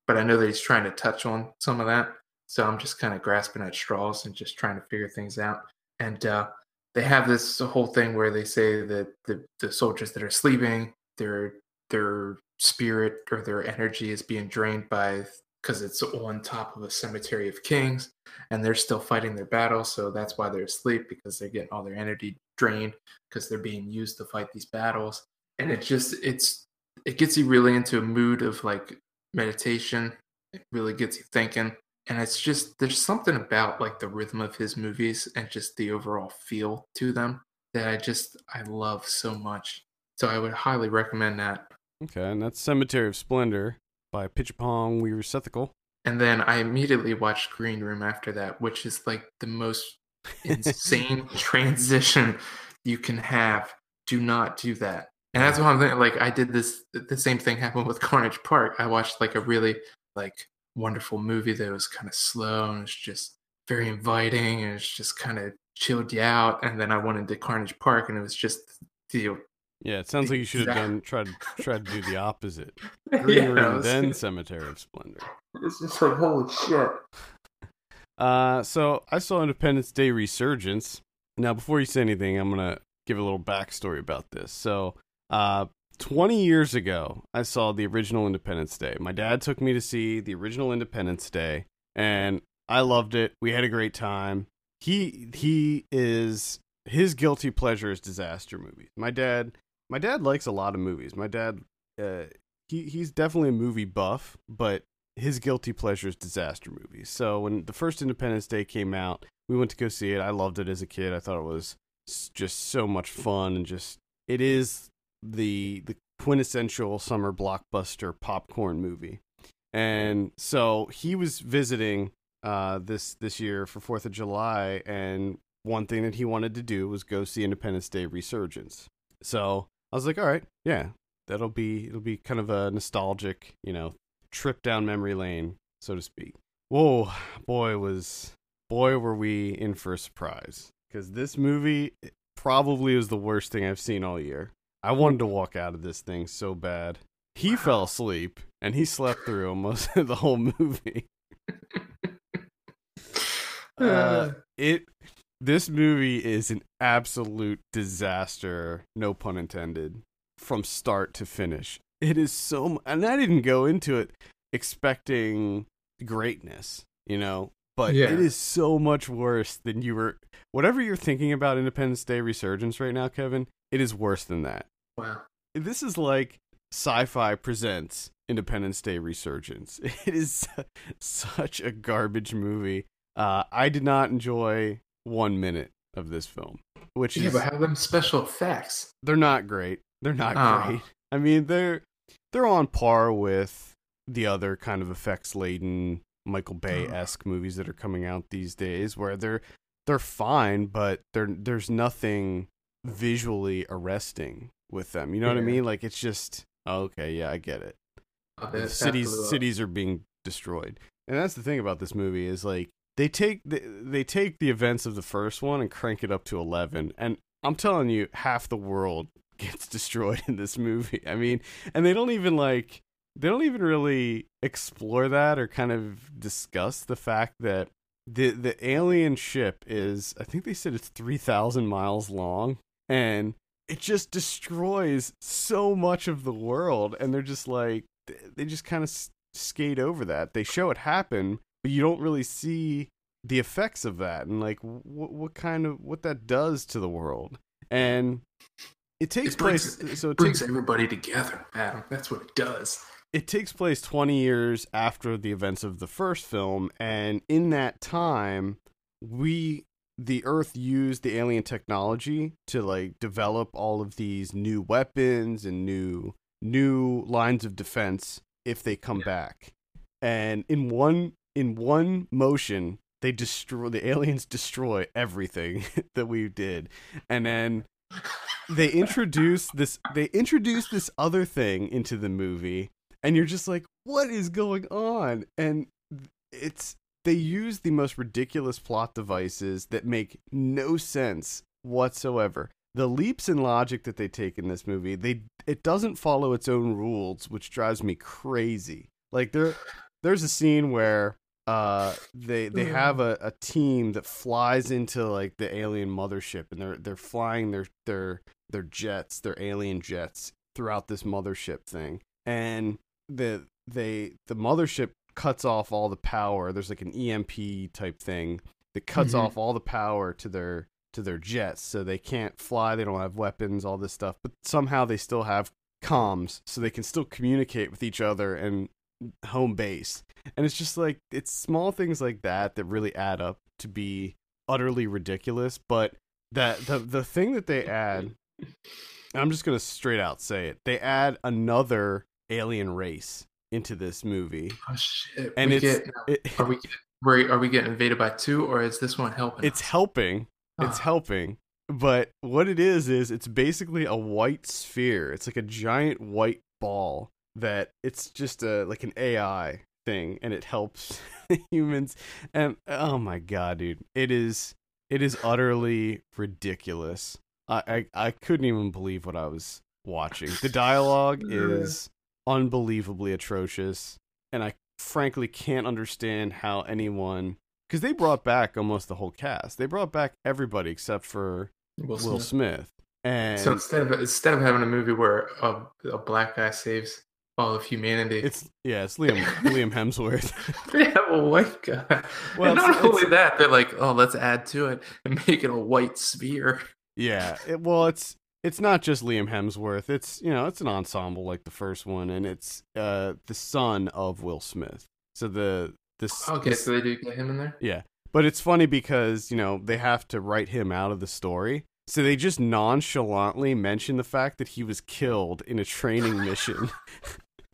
But I know that he's trying to touch on some of that. So I'm just kind of grasping at straws and just trying to figure things out. And uh, they have this whole thing where they say that the, the soldiers that are sleeping, their their spirit or their energy is being drained by because it's on top of a cemetery of kings and they're still fighting their battle so that's why they're asleep because they're getting all their energy drained because they're being used to fight these battles. And it just it's it gets you really into a mood of like meditation. It really gets you thinking and it's just there's something about like the rhythm of his movies and just the overall feel to them that I just I love so much. So I would highly recommend that. Okay, and that's Cemetery of Splendor by Pitchpong Weerasethakul. And then I immediately watched Green Room after that, which is like the most insane transition you can have. Do not do that. And that's what I'm thinking. Like I did this. The same thing happened with Carnage Park. I watched like a really like wonderful movie that was kind of slow and it's just very inviting and it's just kind of chilled you out. And then I went into Carnage Park and it was just the yeah. It sounds like you should have done tried tried to do the opposite. Green yeah, Room, was- then Cemetery of Splendor. it's just like holy shit. Uh, so I saw Independence Day Resurgence. Now, before you say anything, I'm gonna give a little backstory about this. So, uh, 20 years ago, I saw the original Independence Day. My dad took me to see the original Independence Day, and I loved it. We had a great time. He he is his guilty pleasure is disaster movies. My dad my dad likes a lot of movies. My dad uh, he he's definitely a movie buff, but his guilty pleasure is disaster movies. So when the first Independence Day came out, we went to go see it. I loved it as a kid. I thought it was just so much fun and just it is the the quintessential summer blockbuster popcorn movie. And so he was visiting uh this this year for 4th of July and one thing that he wanted to do was go see Independence Day Resurgence. So I was like, all right, yeah, that'll be it'll be kind of a nostalgic, you know, trip down memory lane, so to speak. Whoa, boy was boy were we in for a surprise because this movie probably is the worst thing I've seen all year. I wanted to walk out of this thing so bad. He fell asleep and he slept through almost the whole movie. Uh, it this movie is an absolute disaster, no pun intended, from start to finish. It is so, and I didn't go into it expecting greatness, you know, but Yeah. it is so much worse than you were. Whatever you're thinking about Independence Day Resurgence right now, Kevin, it is worse than that. wow. This is like sci-fi presents Independence Day Resurgence. It is such a garbage movie. Uh, I did not enjoy one minute of this film, which Yeah, is but have them special effects. they're not great. They're not Ah. great. I mean, they're they're on par with the other kind of effects laden Michael Bay esque movies that are coming out these days, where they're they're fine, but there there's nothing visually arresting with them. You know what I mean? Like it's just oh, okay, yeah, I get it. Oh, cities cities are being destroyed, and that's the thing about this movie is like they take the, they take the events of the first one and crank it up to eleven, and I'm telling you, half the world gets destroyed in this movie. I mean, and they don't even like they don't even really explore that or kind of discuss the fact that the the alien ship is I think they said it's 3000 miles long and it just destroys so much of the world and they're just like they just kind of skate over that. They show it happen, but you don't really see the effects of that and like what what kind of what that does to the world. And it takes It brings- place so it brings takes everybody together, Adam. That's what it does. It takes place 20 years after the events of the first film and in that time we the earth used the alien technology to like develop all of these new weapons and new new lines of defense if they come back. And in one in one motion they destroy the aliens destroy everything that we did. And then they introduce this they introduce this other thing into the movie and you're just like what is going on? And it's they use the most ridiculous plot devices that make no sense whatsoever. The leaps in logic that they take in this movie they it doesn't follow its own rules which drives me crazy. Like there there's a scene where uh they they have a, a team that flies into like the alien mothership and they're they're flying their their their jets their alien jets throughout this mothership thing. And the they the mothership cuts off all the power there's like an emp type thing that cuts Mhm. off all the power to their to their jets so they can't fly they don't have weapons all this stuff but somehow they still have comms so they can still communicate with each other and home base and it's just like it's small things like that that really add up to be utterly ridiculous but that the the thing that they add i'm just going to straight out say it they add another alien race into this movie. Oh shit! and we it's get, it, are we are, we getting invaded by two, or is this one helping? it's us? helping. It's helping. But what it is is it's basically a white sphere. It's like a giant white ball that it's just a like an ai thing and it helps humans. And oh my god dude. It is it is utterly ridiculous. I i, I couldn't even believe what i was watching. The dialogue is unbelievably atrocious and i frankly can't understand how anyone because they brought back almost the whole cast. They brought back everybody except for Will Will Smith. Smith. And So instead of instead of having a movie where a, a black guy saves all of humanity, it's yeah, it's Liam Liam Hemsworth. they have a white guy. Well, and not it's- only that, they're like, oh, let's add to it and make it a white sphere. yeah, it, well, it's it's not just Liam Hemsworth. It's you know it's an ensemble like the first one, and it's uh the son of Will Smith. So the this Okay, so they do get him in there. Yeah. But it's funny because, you know, they have to write him out of the story. So they just nonchalantly mention the fact that he was killed in a training mission.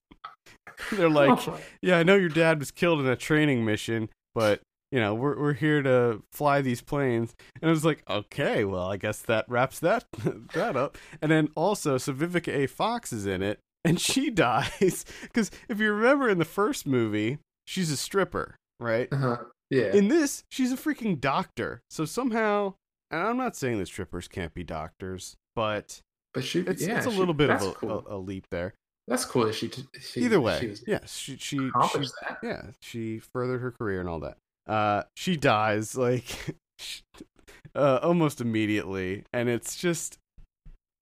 They're like, Oh, "Yeah, I know your dad was killed in a training mission, but, you know, we're we're here to fly these planes." And I was like, "Okay, well, I guess that wraps that that up." And then also, so Vivica A. Fox is in it, and she dies cuz if you remember in the first movie, she's a stripper, right? uh-huh. yeah. In this, she's a freaking doctor. So somehow, and I'm not saying that strippers can't be doctors, but but she, it's yeah, it's a she- little bit of a, cool. a, a leap there. That's cool that she, she Either way, she yeah, she she, she that. yeah she furthered her career and all that. Uh, she dies like uh, almost immediately, and it's just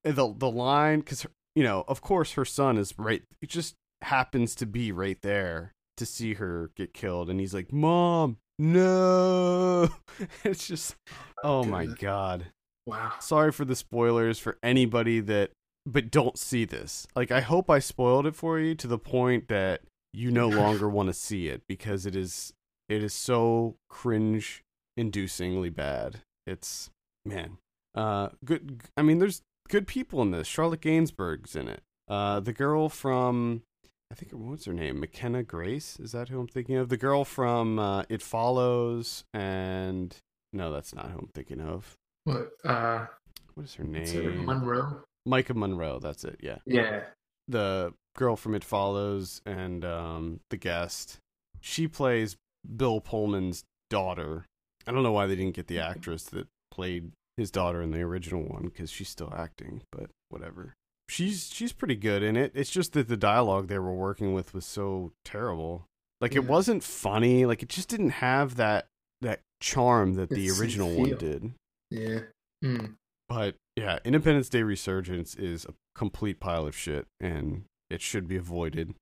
the the line because you know, of course, her son is right. It just happens to be right there to see her get killed, and he's like, "Mom, no!" It's just, oh my goodness. god. Wow. Sorry for the spoilers for anybody that, but don't see this. Like, I hope I spoiled it for you to the point that you no longer want to see it because it is it is so cringe inducingly bad. It's man. Uh good I mean there's good people in this. Charlotte Gainsbourg's in it. Uh the girl from I think what's her name? McKenna Grace? Is that who I'm thinking of? The girl from uh, It Follows and no, that's not who I'm thinking of. What? Uh, What is her name? Monroe. Maika Monroe, that's it, yeah. Yeah. The girl from It Follows and um the guest. She plays Bill Pullman's daughter. I don't know why they didn't get the actress that played his daughter in the original one because she's still acting, but whatever. She's she's pretty good in it. It's just that the dialogue they were working with was so terrible. Like it wasn't funny. Like it just didn't have that that charm that the original feel. one did. Yeah. Hmm. But yeah, Independence Day Resurgence is a complete pile of shit, and it should be avoided.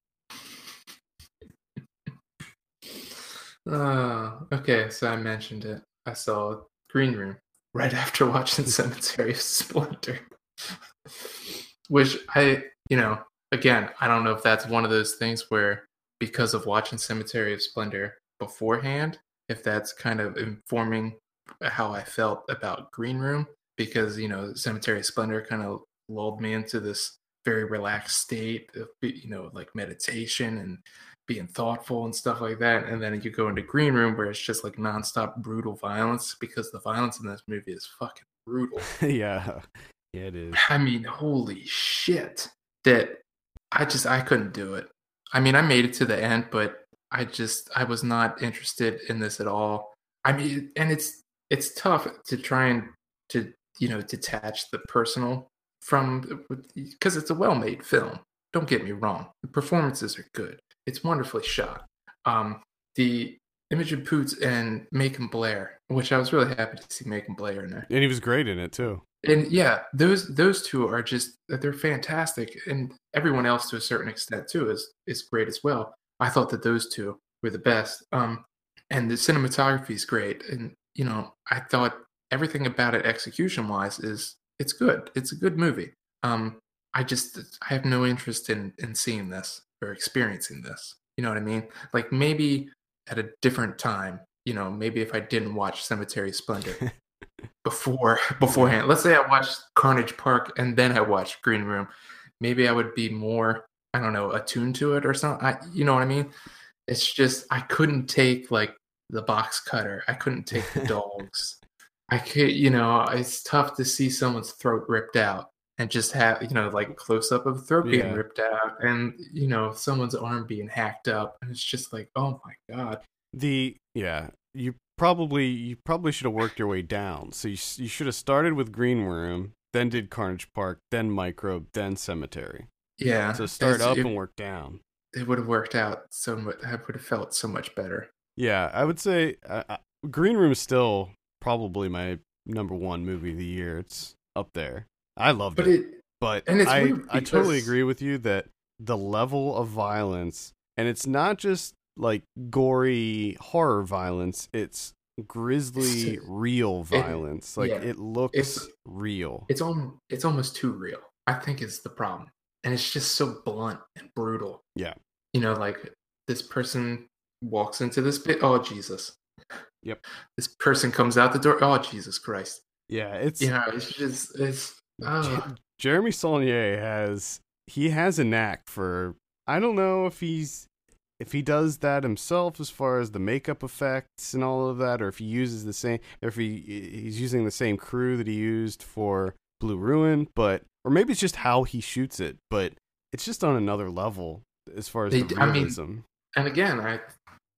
Uh, okay, so I mentioned it. I saw Green Room right after watching Cemetery of Splendor, which I, you know, again, I don't know if that's one of those things where because of watching Cemetery of Splendor beforehand, if that's kind of informing how I felt about Green Room, because you know, Cemetery of Splendor kind of lulled me into this very relaxed state of you know like meditation and being thoughtful and stuff like that and then you go into green room where it's just like nonstop brutal violence because the violence in this movie is fucking brutal yeah. Yeah, it is. i mean holy shit that i just i couldn't do it i mean i made it to the end but i just i was not interested in this at all i mean and it's it's tough to try and to you know detach the personal from because it's a well-made film. Don't get me wrong; the performances are good. It's wonderfully shot. Um, the of Poots and Macon Blair, which I was really happy to see Macon Blair in there. And he was great in it too. And yeah, those those two are just they're fantastic, and everyone else to a certain extent too is is great as well. I thought that those two were the best. Um, and the cinematography is great, and you know I thought everything about it execution wise is it's good. It's a good movie. Um, I just I have no interest in in seeing this or experiencing this. You know what I mean? Like maybe at a different time. You know, maybe if I didn't watch Cemetery Splendor before beforehand. Let's say I watched Carnage Park and then I watched Green Room. Maybe I would be more I don't know attuned to it or something. I, you know what I mean? It's just I couldn't take like the box cutter. I couldn't take the dogs. I could, you know, it's tough to see someone's throat ripped out and just have, you know, like close up of throat being Yeah. ripped out and, you know, someone's arm being hacked up. And it's just like, oh my God. The yeah, you probably you probably should have worked your way down. So you you should have started with Green Room, then did Carnage Park, then Microbe, then Cemetery. Yeah. So start up it, and work down. it would have worked out so much. I would have felt so much better. Yeah, I would say uh, Green Room is still probably my number one movie of the year. It's up there. I loved But it, it, but and it's I weird I totally agree with you that the level of violence, and it's not just like gory horror violence. It's grisly, It's- real violence. like yeah, it looks it's- real. it's on, it's almost too real. I think is the problem. And it's just so blunt and brutal. Yeah. You know, like this person walks into this pit. Oh, Jesus. Yep. This person comes out the door. Oh, Jesus Christ. yeah, it's You know, it's just, it's, oh, Je- Jeremy Saulnier has he has a knack for I don't know if he's if he does that himself as far as the makeup effects and all of that or if he uses the same or if he he's using the same crew that he used for Blue Ruin but or maybe it's just how he shoots it but it's just on another level as far as They the d- I mean, realism. and again, I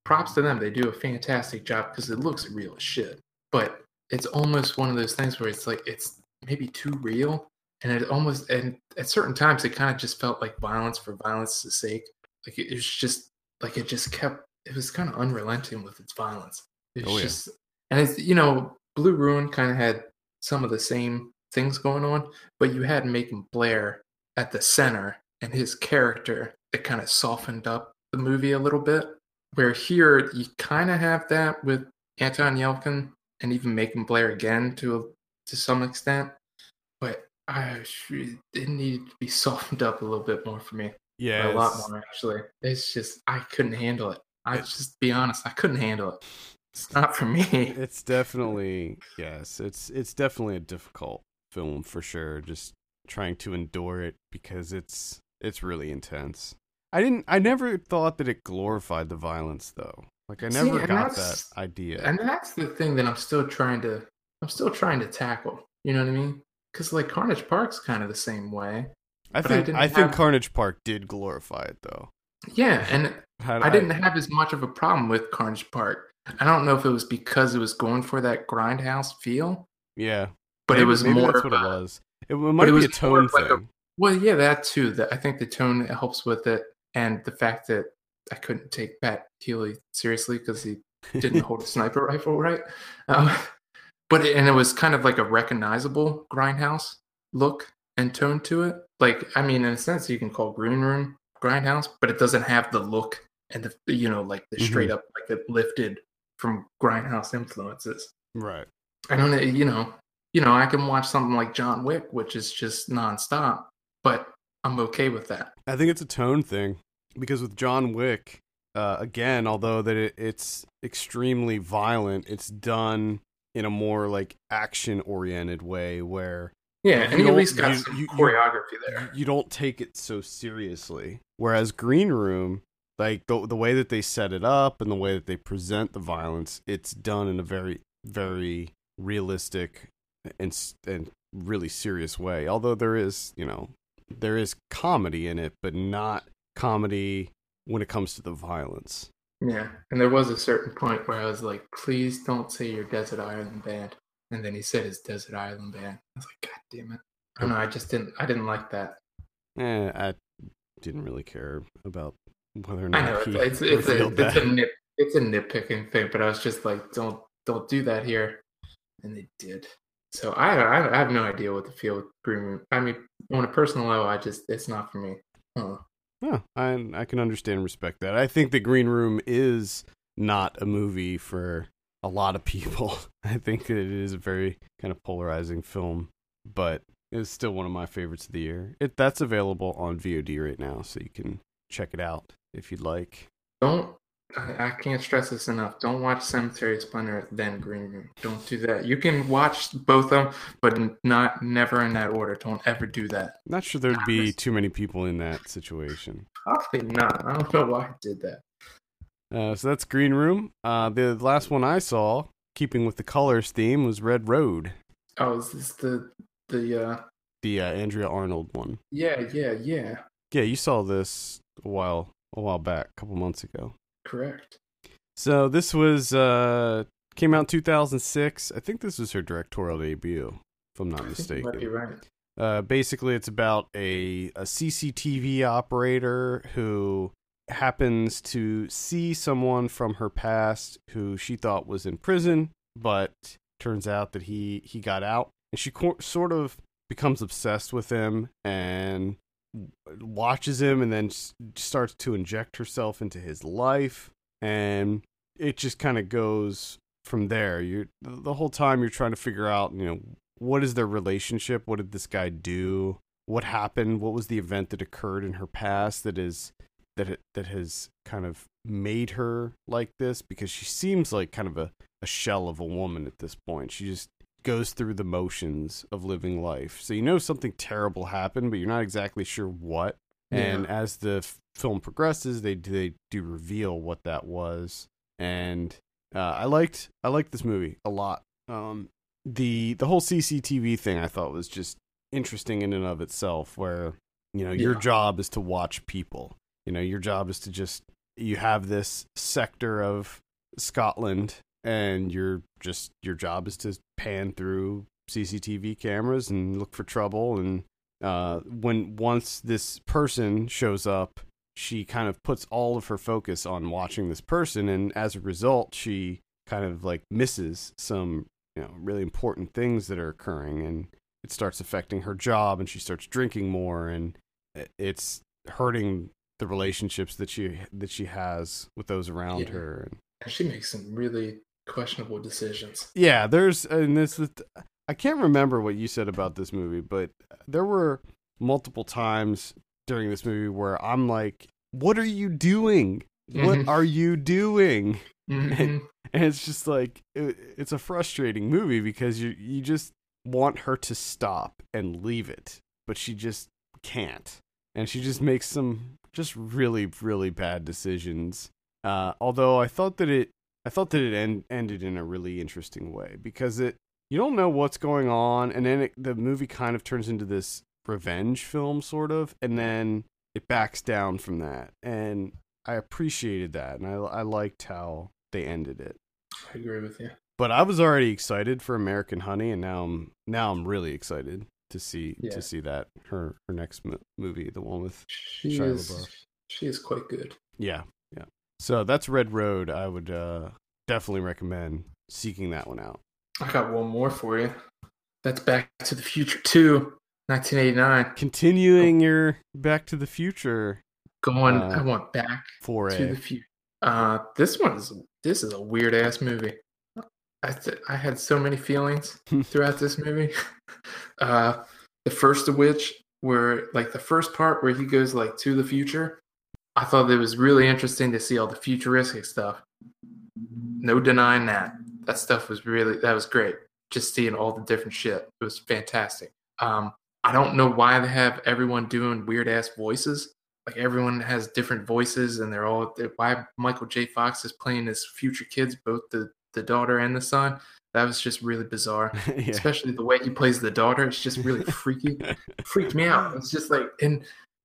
props to them. They do a fantastic job because it looks real as shit. But it's almost one of those things where it's like it's maybe too real, and it almost and at certain times it kind of just felt like violence for violence' sake. Like it, it was just like it just kept. It was kind of unrelenting with its violence. It's Oh, yeah. just and it's you know Blue Ruin kind of had some of the same things going on, but you had Macon Blair at the center and his character that kind of softened up the movie a little bit. Where here you kind of have that with Anton Yelchin and even Macon Blair again to a, to some extent, but I it needed to be softened up a little bit more for me. Yeah, a lot more actually. It's just I couldn't handle it. I just be honest, I couldn't handle it. It's not for me. It's definitely yes. It's it's definitely a difficult film for sure. Just trying to endure it because it's it's really intense. I didn't. I never thought that it glorified the violence though. Like I never and got that idea. And that's the thing that I'm still trying to I'm still trying to tackle. You know what I mean? Because like Carnage Park's kind of the same way. I I think didn't I, think have- Carnage Park did glorify it though. Yeah, and Had I didn't have as much of a problem with Carnage Park. I don't know if it was because it was going for that grindhouse feel, yeah, but maybe, it was more. that's what of it was. It, it might be was a tone of like a- thing. Well, yeah, that too. That I think the tone helps with it, and the fact that I couldn't take Pat Healy seriously because he didn't hold a sniper rifle right. Um, but it, and it was kind of like a recognizable grindhouse look and tone to it. Like I mean, in a sense, you can call Green Room grindhouse, but it doesn't have the look and the you know like the Mhm. straight up like it lifted from grindhouse influences. Right. I don't you know, you know, I can watch something like John Wick, which is just nonstop, but I'm okay with that. I think it's a tone thing because with John Wick, uh, again, although that it, it's extremely violent, it's done in a more like action oriented way where Yeah, You and he at don't- least got you- some you- choreography you, there. you don't take it so seriously. Whereas Green Room, like the the way that they set it up and the way that they present the violence, it's done in a very very realistic and and really serious way. Although there is, you know, there is comedy in it, but not comedy when it comes to the violence. Yeah, and there was a certain point where I was like, "Please don't say your Desert Island Band," and then he said his Desert Island Band. I was like, "God damn it!" I don't know. I just didn't. I didn't like that. Eh, I didn't really care about whether or not I know he it's it's, it's a it's a nit it's a nitpicking thing, but I was just like, "Don't don't do that here," and they did. So I I, I have no idea what to feel with Green Room. I mean, on a personal level, I just it's not for me. Huh. Yeah, I I can understand and respect that. I think the Green Room is not a movie for a lot of people. I think it is a very kind of polarizing film, but it's still one of my favorites of the year. It that's available on VOD right now, so you can check it out if you'd like. Don't I, I can't stress this enough. Don't watch Cemetery Splendor then Green Room. Don't do that. You can watch both of them, but not never in that order. Don't ever do that. Not sure there'd be too many people in that situation. Probably not. I don't know why I did that. Uh, so that's Green Room. Uh, the last one I saw, keeping with the colors theme, was Red Road, Oh, is this the the uh the uh, Andrea Arnold one. yeah, yeah, yeah. Yeah, you saw this a while a while back, a couple months ago. Correct. So this was uh came out in 2006. I think this was her directorial debut, if I'm not you might be mistaken. right. Uh basically it's about a a CCTV operator who happens to see someone from her past who she thought was in prison, but turns out that he he got out and she co- sort of becomes obsessed with him and watches him and then starts to inject herself into his life and it just kind of goes from there. You the whole time you're trying to figure out you know what is their relationship? What did this guy do? What happened? What was the event that occurred in her past that is that that has kind of made her like this? Because she seems like kind of a, a shell of a woman at this point. She just goes through the motions of living life. So you know something terrible happened but you're not exactly sure what. And as the f- film progresses they they do reveal what that was. And uh, i liked i liked this movie a lot. Um the the whole cctv thing i thought was just interesting in and of itself where you know your Yeah. job is to watch people. You know your job is to just you have this sector of scotland and your just your job is to pan through cctv cameras and look for trouble and uh, when once this person shows up, she kind of puts all of her focus on watching this person, and as a result, she kind of like misses some you know really important things that are occurring, and it starts affecting her job, and she starts drinking more, and it's hurting the relationships that she that she has with those around Yeah. her. She makes some really questionable decisions. yeah, there's and this is I can't remember what you said about this movie, but there were multiple times during this movie where I'm like, "What are you doing? What Mhm. are you doing?" Mhm. And it's just like it, it's a frustrating movie because you you just want her to stop and leave it, but she just can't, and she just makes some just really really bad decisions. Uh, although I thought that it I thought that it end, ended in a really interesting way because it you don't know what's going on, and then it, the movie kind of turns into this revenge film sort of, and then it backs down from that, and I appreciated that, and I I liked how they ended it. I agree with you. But I was already excited for American Honey, and now I'm now I'm really excited to see Yeah. to see that her her next mo- movie, the one with She Shia is LaBeouf. she is quite good. yeah yeah. So that's Red Road. I would uh, definitely recommend seeking that one out. I got one more for you. That's Back to the Future 2, 1989. Continuing your Back to the Future going. Uh, I want back For to the future. Uh, this one is this is a weird ass movie. I th- I had so many feelings throughout this movie. Uh, the first of which were like the first part where he goes like to the future. I thought it was really interesting to see all the futuristic stuff. No denying that. That stuff was really that was great. Just seeing all the different shit. It was fantastic. Um, I don't know why they have everyone doing weird ass voices. Like everyone has different voices, and they're all why Michael J. Fox is playing his future kids, both the the daughter and the son. That was just really bizarre, yeah. especially the way he plays the daughter. It's just really freaky. Freaked me out. It's just like, and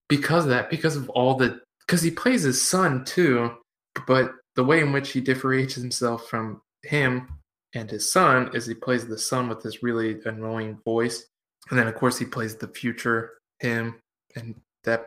because of that, because of all the, because he plays his son too, but the way in which he differentiates himself from him and his son is he plays the son with this really annoying voice, and then of course he plays the future him, and that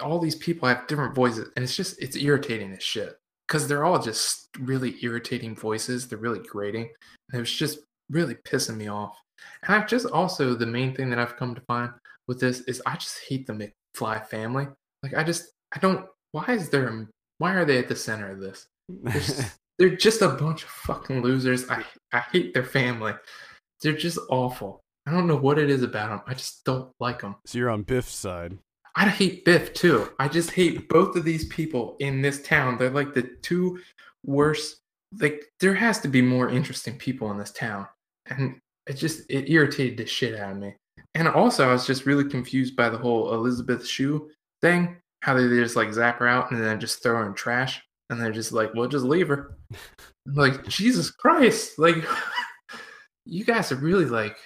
all these people have different voices, and it's just it's irritating as shit because they're all just really irritating voices. They're really grating. And it was just really pissing me off. And I just also the main thing that I've come to find with this is I just hate the McFly family. Like I just I don't. Why is there? Why are they at the center of this? They're just, they're just a bunch of fucking losers. I I hate their family. They're just awful. I don't know what it is about them. I just don't like them. so you're on Biff's side. I hate Biff too. I just hate both of these people in this town. They're like the two worst. Like there has to be more interesting people in this town, and it just it irritated the shit out of me. And also, I was just really confused by the whole Elizabeth Shue thing. How they just like zap her out and then just throw her in trash, and they're just like, "Well, just leave her." like Jesus Christ! Like you guys are really like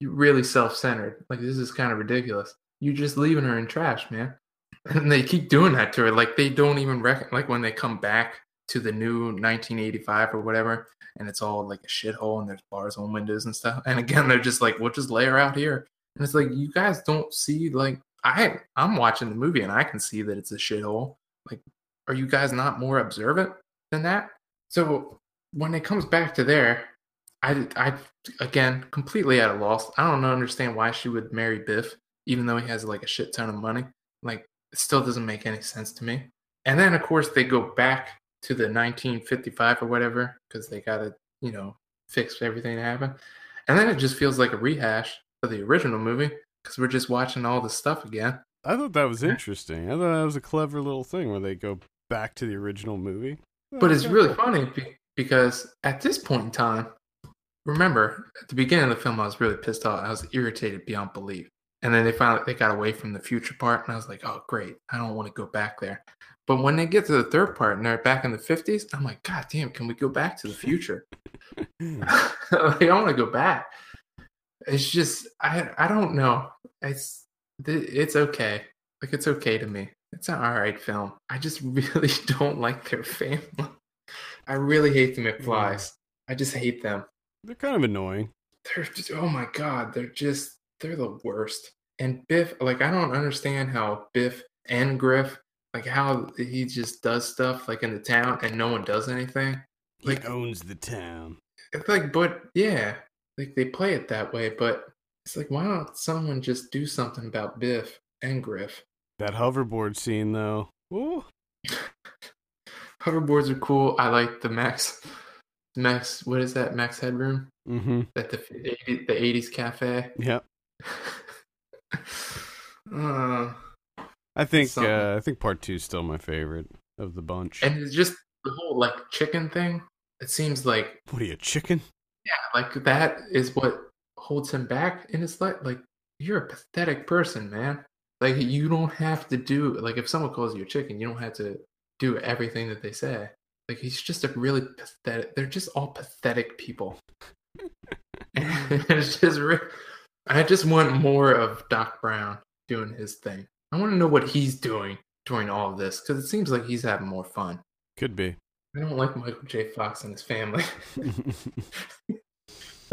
you're really self-centered. Like this is kind of ridiculous you're just leaving her in trash, man. And they keep doing that to her. Like they don't even reckon. Like when they come back to the new 1985 or whatever, and it's all like a shithole, and there's bars on windows and stuff. And again, they're just like, "We'll just lay her out here." And it's like you guys don't see. Like I, I'm watching the movie, and I can see that it's a shithole. Like, are you guys not more observant than that? So when it comes back to there, I, I again completely at a loss. I don't understand why she would marry Biff even though he has like a shit ton of money. Like, it still doesn't make any sense to me. And then, of course, they go back to the 1955 or whatever because they got to, you know, fix everything that happened. And then it just feels like a rehash of the original movie because we're just watching all the stuff again. I thought that was interesting. I thought that was a clever little thing where they go back to the original movie. Oh, but it's really funny because at this point in time, remember at the beginning of the film, I was really pissed off. I was irritated beyond belief. And then they finally they got away from the future part, and I was like, oh great, I don't want to go back there. But when they get to the third part and they're back in the fifties, I'm like, God damn, can we go back to the future? like, I want to go back. It's just I I don't know. It's it's okay. Like it's okay to me. It's an alright film. I just really don't like their family. I really hate the McFlys. I just hate them. They're kind of annoying. They're just oh my god, they're just they're the worst. And Biff, like I don't understand how Biff and Griff, like how he just does stuff like in the town and no one does anything. Like he owns the town. It's like, but yeah, like they play it that way. But it's like, why don't someone just do something about Biff and Griff? That hoverboard scene, though. Ooh. Hoverboards are cool. I like the Max. Max, what is that? Max Headroom. Mm-hmm. At the the '80s cafe. Yep. uh, I think uh, I think part two is still my favorite of the bunch. and it's just the whole like chicken thing. It seems like what are you, chicken? Yeah, like that is what holds him back in his life. Like you're a pathetic person, man. Like you don't have to do like if someone calls you a chicken, you don't have to do everything that they say. Like he's just a really pathetic. They're just all pathetic people. it's just. Re- I just want more of Doc Brown doing his thing. I want to know what he's doing during all of this because it seems like he's having more fun. Could be. I don't like Michael J. Fox and his family.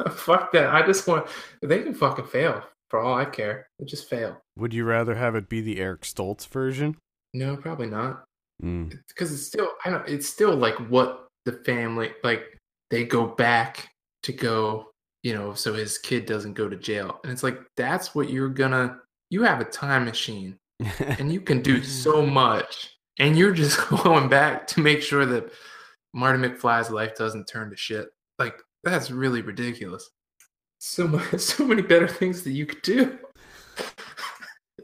Fuck that. I just want they can fucking fail for all I care. They just fail. Would you rather have it be the Eric Stoltz version? No, probably not. Mm. Because it's still I don't it's still like what the family like they go back to go, you know, so his kid doesn't go to jail. And it's like that's what you're gonna you have a time machine and you can do so much, and you're just going back to make sure that Marty McFly's life doesn't turn to shit. Like that's really ridiculous. So much, so many better things that you could do.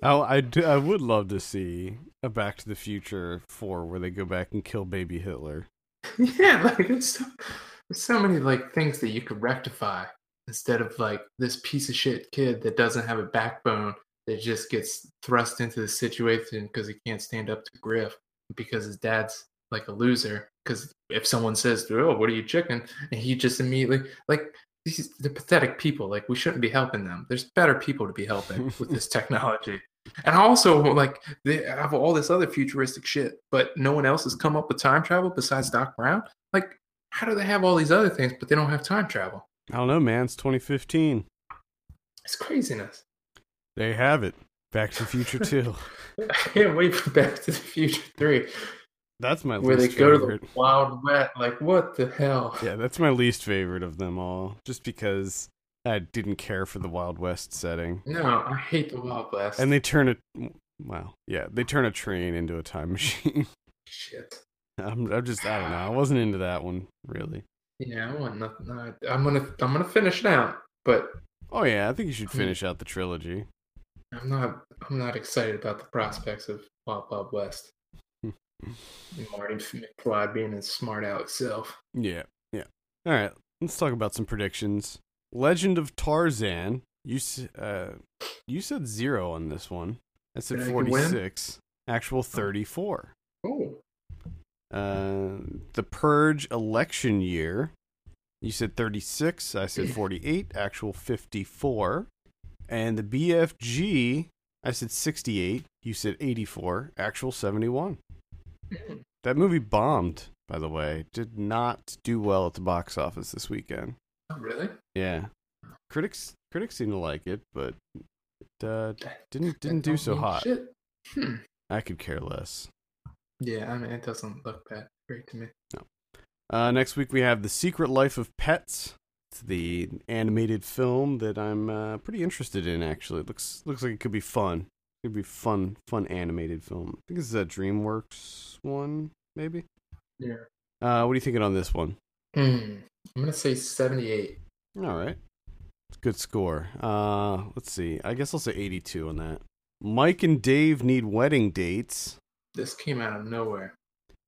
Oh, I do, I would love to see a Back to the Future four where they go back and kill baby Hitler. yeah, like it's so, there's so many like things that you could rectify instead of like this piece of shit kid that doesn't have a backbone that just gets thrust into the situation because he can't stand up to Griff because his dad's like a loser. Because if someone says, "Oh, what are you chicken?" and he just immediately like these the pathetic people. Like we shouldn't be helping them. There's better people to be helping with this technology. And also, like they have all this other futuristic shit, but no one else has come up with time travel besides Doc Brown. Like, how do they have all these other things, but they don't have time travel? I don't know, man. It's 2015. It's craziness. There you have it. Back to the Future 2. I can't wait for Back to the Future Three, That's my where they least go favorite. to the Wild West. Like, what the hell? Yeah, that's my least favorite of them all. Just because I didn't care for the Wild West setting. No, I hate the Wild West. And they turn a wow, yeah, they turn a train into a time machine. shit. I'm, I'm just I don't know. I wasn't into that one really. Yeah, I want nothing. I'm gonna, I'm gonna finish it out, but Oh yeah, I think you should Hmm. finish out the trilogy. I'm not, I'm not excited about the prospects of Wild Wild West. Marty McFly being his smart aleck self. Yeah, yeah. All right, let's talk about some predictions. Legend of Tarzan. You uh, you said zero on this one. I said forty six. Actual thirty four. Oh, Uh, the Purge election year. You said 36. I said 48. Actual 54. And the BFG. I said 68. You said 84. Actual 71. That movie bombed, by the way. Did not do well at the box office this weekend. oh, really? Yeah. Critics critics seem to like it, but it uh, didn't didn't do so hot. Hmm. I could care less. Yeah, I mean, it doesn't look that great to me. Uh, next week we have The Secret Life of Pets. It's the animated film that I'm uh, pretty interested in. Actually, it looks looks like it could be fun. It could be fun, fun animated film. I think it's a DreamWorks one, maybe. Yeah. Uh, what are you thinking on this one? Hmm. I'm gonna say 78. All right, good score. Uh, let's see. I guess I'll say 82 on that. Mike and Dave need wedding dates. This came out of nowhere.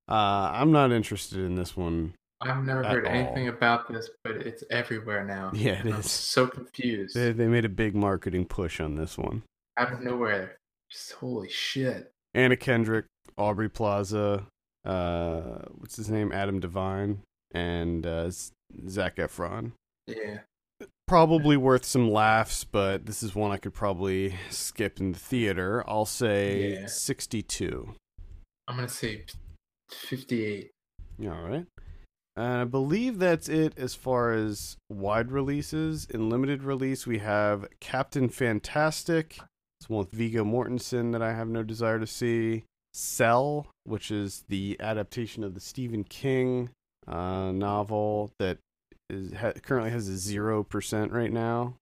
Uh, I'm not interested in this one. I've never heard all. anything about this, but it's everywhere now. Yeah, it is. so confused. They, they made a big marketing push on this one. Out of nowhere. Just holy shit. Anna Kendrick, Aubrey Plaza, uh, what's his name, Adam DeVine, and uh, Zac Efron. Yeah. Probably worth some laughs, but this is one I could probably skip in the theater. I'll say Yeah. 62. I'm gonna say 58. All right. And I believe that's it as far as wide releases. In limited release, we have Captain Fantastic. It's one with Viggo Mortensen that I have no desire to see. Cell, which is the adaptation of the Stephen King uh, novel that is ha- currently has a zero percent right now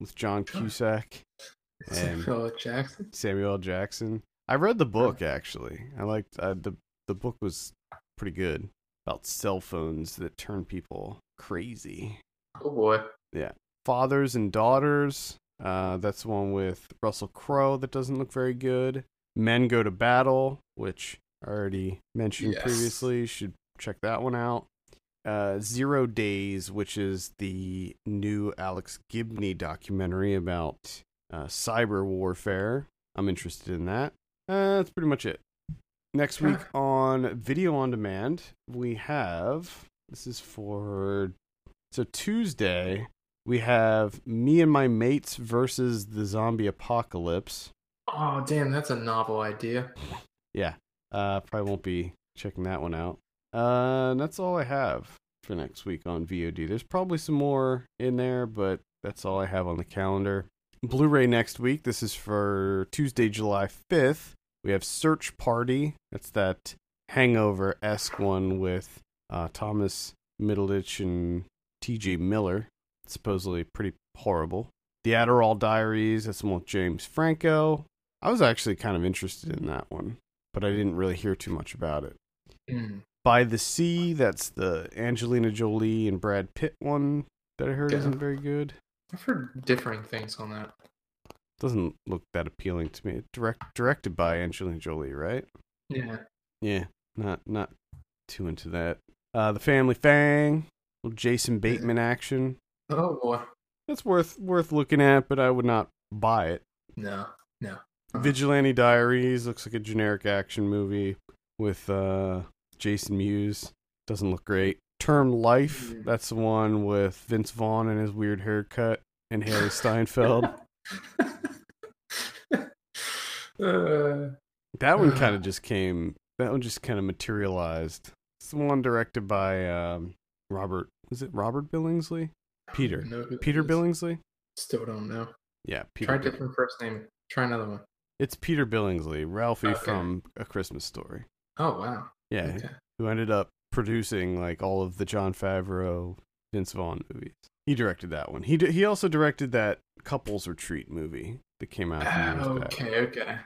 with John Cusack and Samuel Jackson. Samuel Jackson. I read the book actually. I liked uh, the the book was pretty good about cell phones that turn people crazy. Oh boy. Yeah. Fathers and daughters. Uh, that's the one with Russell Crowe that doesn't look very good. Men go to battle, which I already mentioned Yes. previously. You should check that one out. Uh, Zero Days, which is the new Alex Gibney documentary about uh, cyber warfare. I'm interested in that. Uh, that's pretty much it. Next week on Video on Demand, we have this is for so Tuesday we have me and my mates versus the zombie apocalypse. Oh damn, that's a novel idea. Yeah, uh, probably won't be checking that one out. Uh, and that's all I have for next week on VOD. There's probably some more in there, but that's all I have on the calendar. Blu-ray next week. This is for Tuesday, July 5th. We have Search Party. That's that hangover esque one with uh, Thomas Middleditch and T.J. Miller. Supposedly pretty horrible. The Adderall Diaries. That's one with James Franco. I was actually kind of interested in that one, but I didn't really hear too much about it. Mm. By the Sea, that's the Angelina Jolie and Brad Pitt one that I heard Yeah. isn't very good. I've heard differing things on that. Doesn't look that appealing to me. Direct directed by Angelina Jolie, right? Yeah. Yeah, not not too into that. Uh, the Family Fang, little Jason Bateman action. Oh boy. That's worth worth looking at, but I would not buy it. No. No. Uh-huh. Vigilante Diaries looks like a generic action movie with uh, Jason Mewes. Doesn't look great. Term Life, Mm. that's the one with Vince Vaughn and his weird haircut and Harry Steinfeld. uh, That one kind of just came. That one just kind of materialized. It's the one directed by um, Robert. Was it Robert Billingsley? Peter. I don't know who that Peter. Billingsley? Still don't know. Yeah, Peter. Try Bill- different first name. Try another one. It's Peter Billingsley, Ralphie Okay. from A Christmas Story. Oh wow. Yeah, Okay. who ended up producing like all of the Jon Favreau, Vince Vaughn movies. He directed that one. He d- he also directed that couples retreat movie that came out few years back. okay. Okay.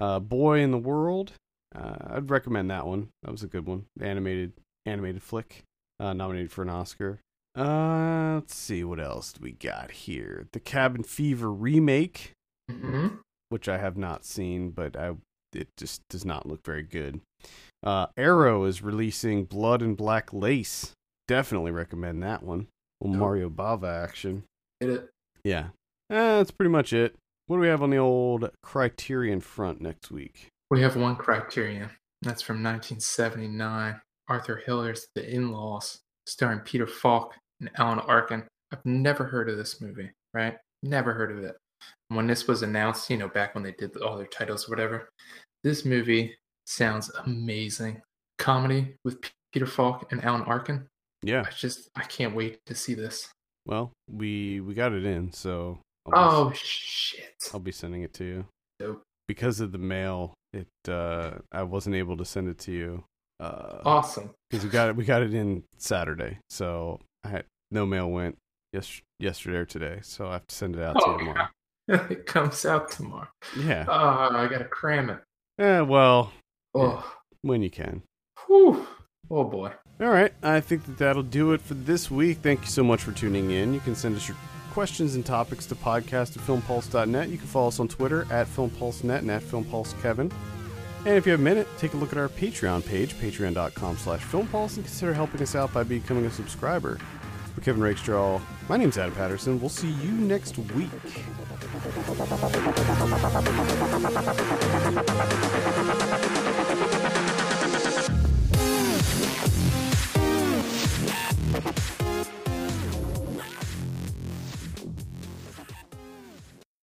Uh, Boy and the World. Uh, I'd recommend that one. That was a good one. Animated animated flick. Uh, nominated for an Oscar. Uh, let's see what else do we got here. The Cabin Fever remake, hmm which I have not seen, but I it just does not look very good. Uh, Arrow is releasing Blood and Black Lace. Definitely recommend that one. Little Oh. Mario Bava action. Hit it? Yeah, uh, that's pretty much it. What do we have on the old Criterion front next week? We have one criterion. That's from 1979. Arthur Hiller's The In-Laws, starring Peter Falk and Alan Arkin. I've never heard of this movie, right? Never heard of it. When this was announced, you know, back when they did all their titles or whatever, this movie sounds amazing. Comedy with Peter Falk and Alan Arkin. Yeah, I just, I can't wait to see this. well, we we got it in, so I'll be, Oh, shit. I'll be sending it to you Dope. because of the mail. It uh, I wasn't able to send it to you. Uh, Awesome. because we got it we got it in Saturday, so I had no mail went yes yesterday or today, so I have to send it out to Oh, you tomorrow. it comes out tomorrow. Yeah. Oh, I gotta cram it. Eh, well, Oh, when you can. whew. oh boy. All right, I think that that'll do it for this week. Thank you so much for tuning in. You can send us your questions and topics to podcast at filmpulse.net. You can follow us on Twitter at filmpulsenet and at filmpulsekevin. And if you have a minute, take a look at our Patreon page, patreon.com slash filmpulse, and consider helping us out by becoming a subscriber. For Kevin Rakestraw, my name's Adam Patterson. We'll see you next week.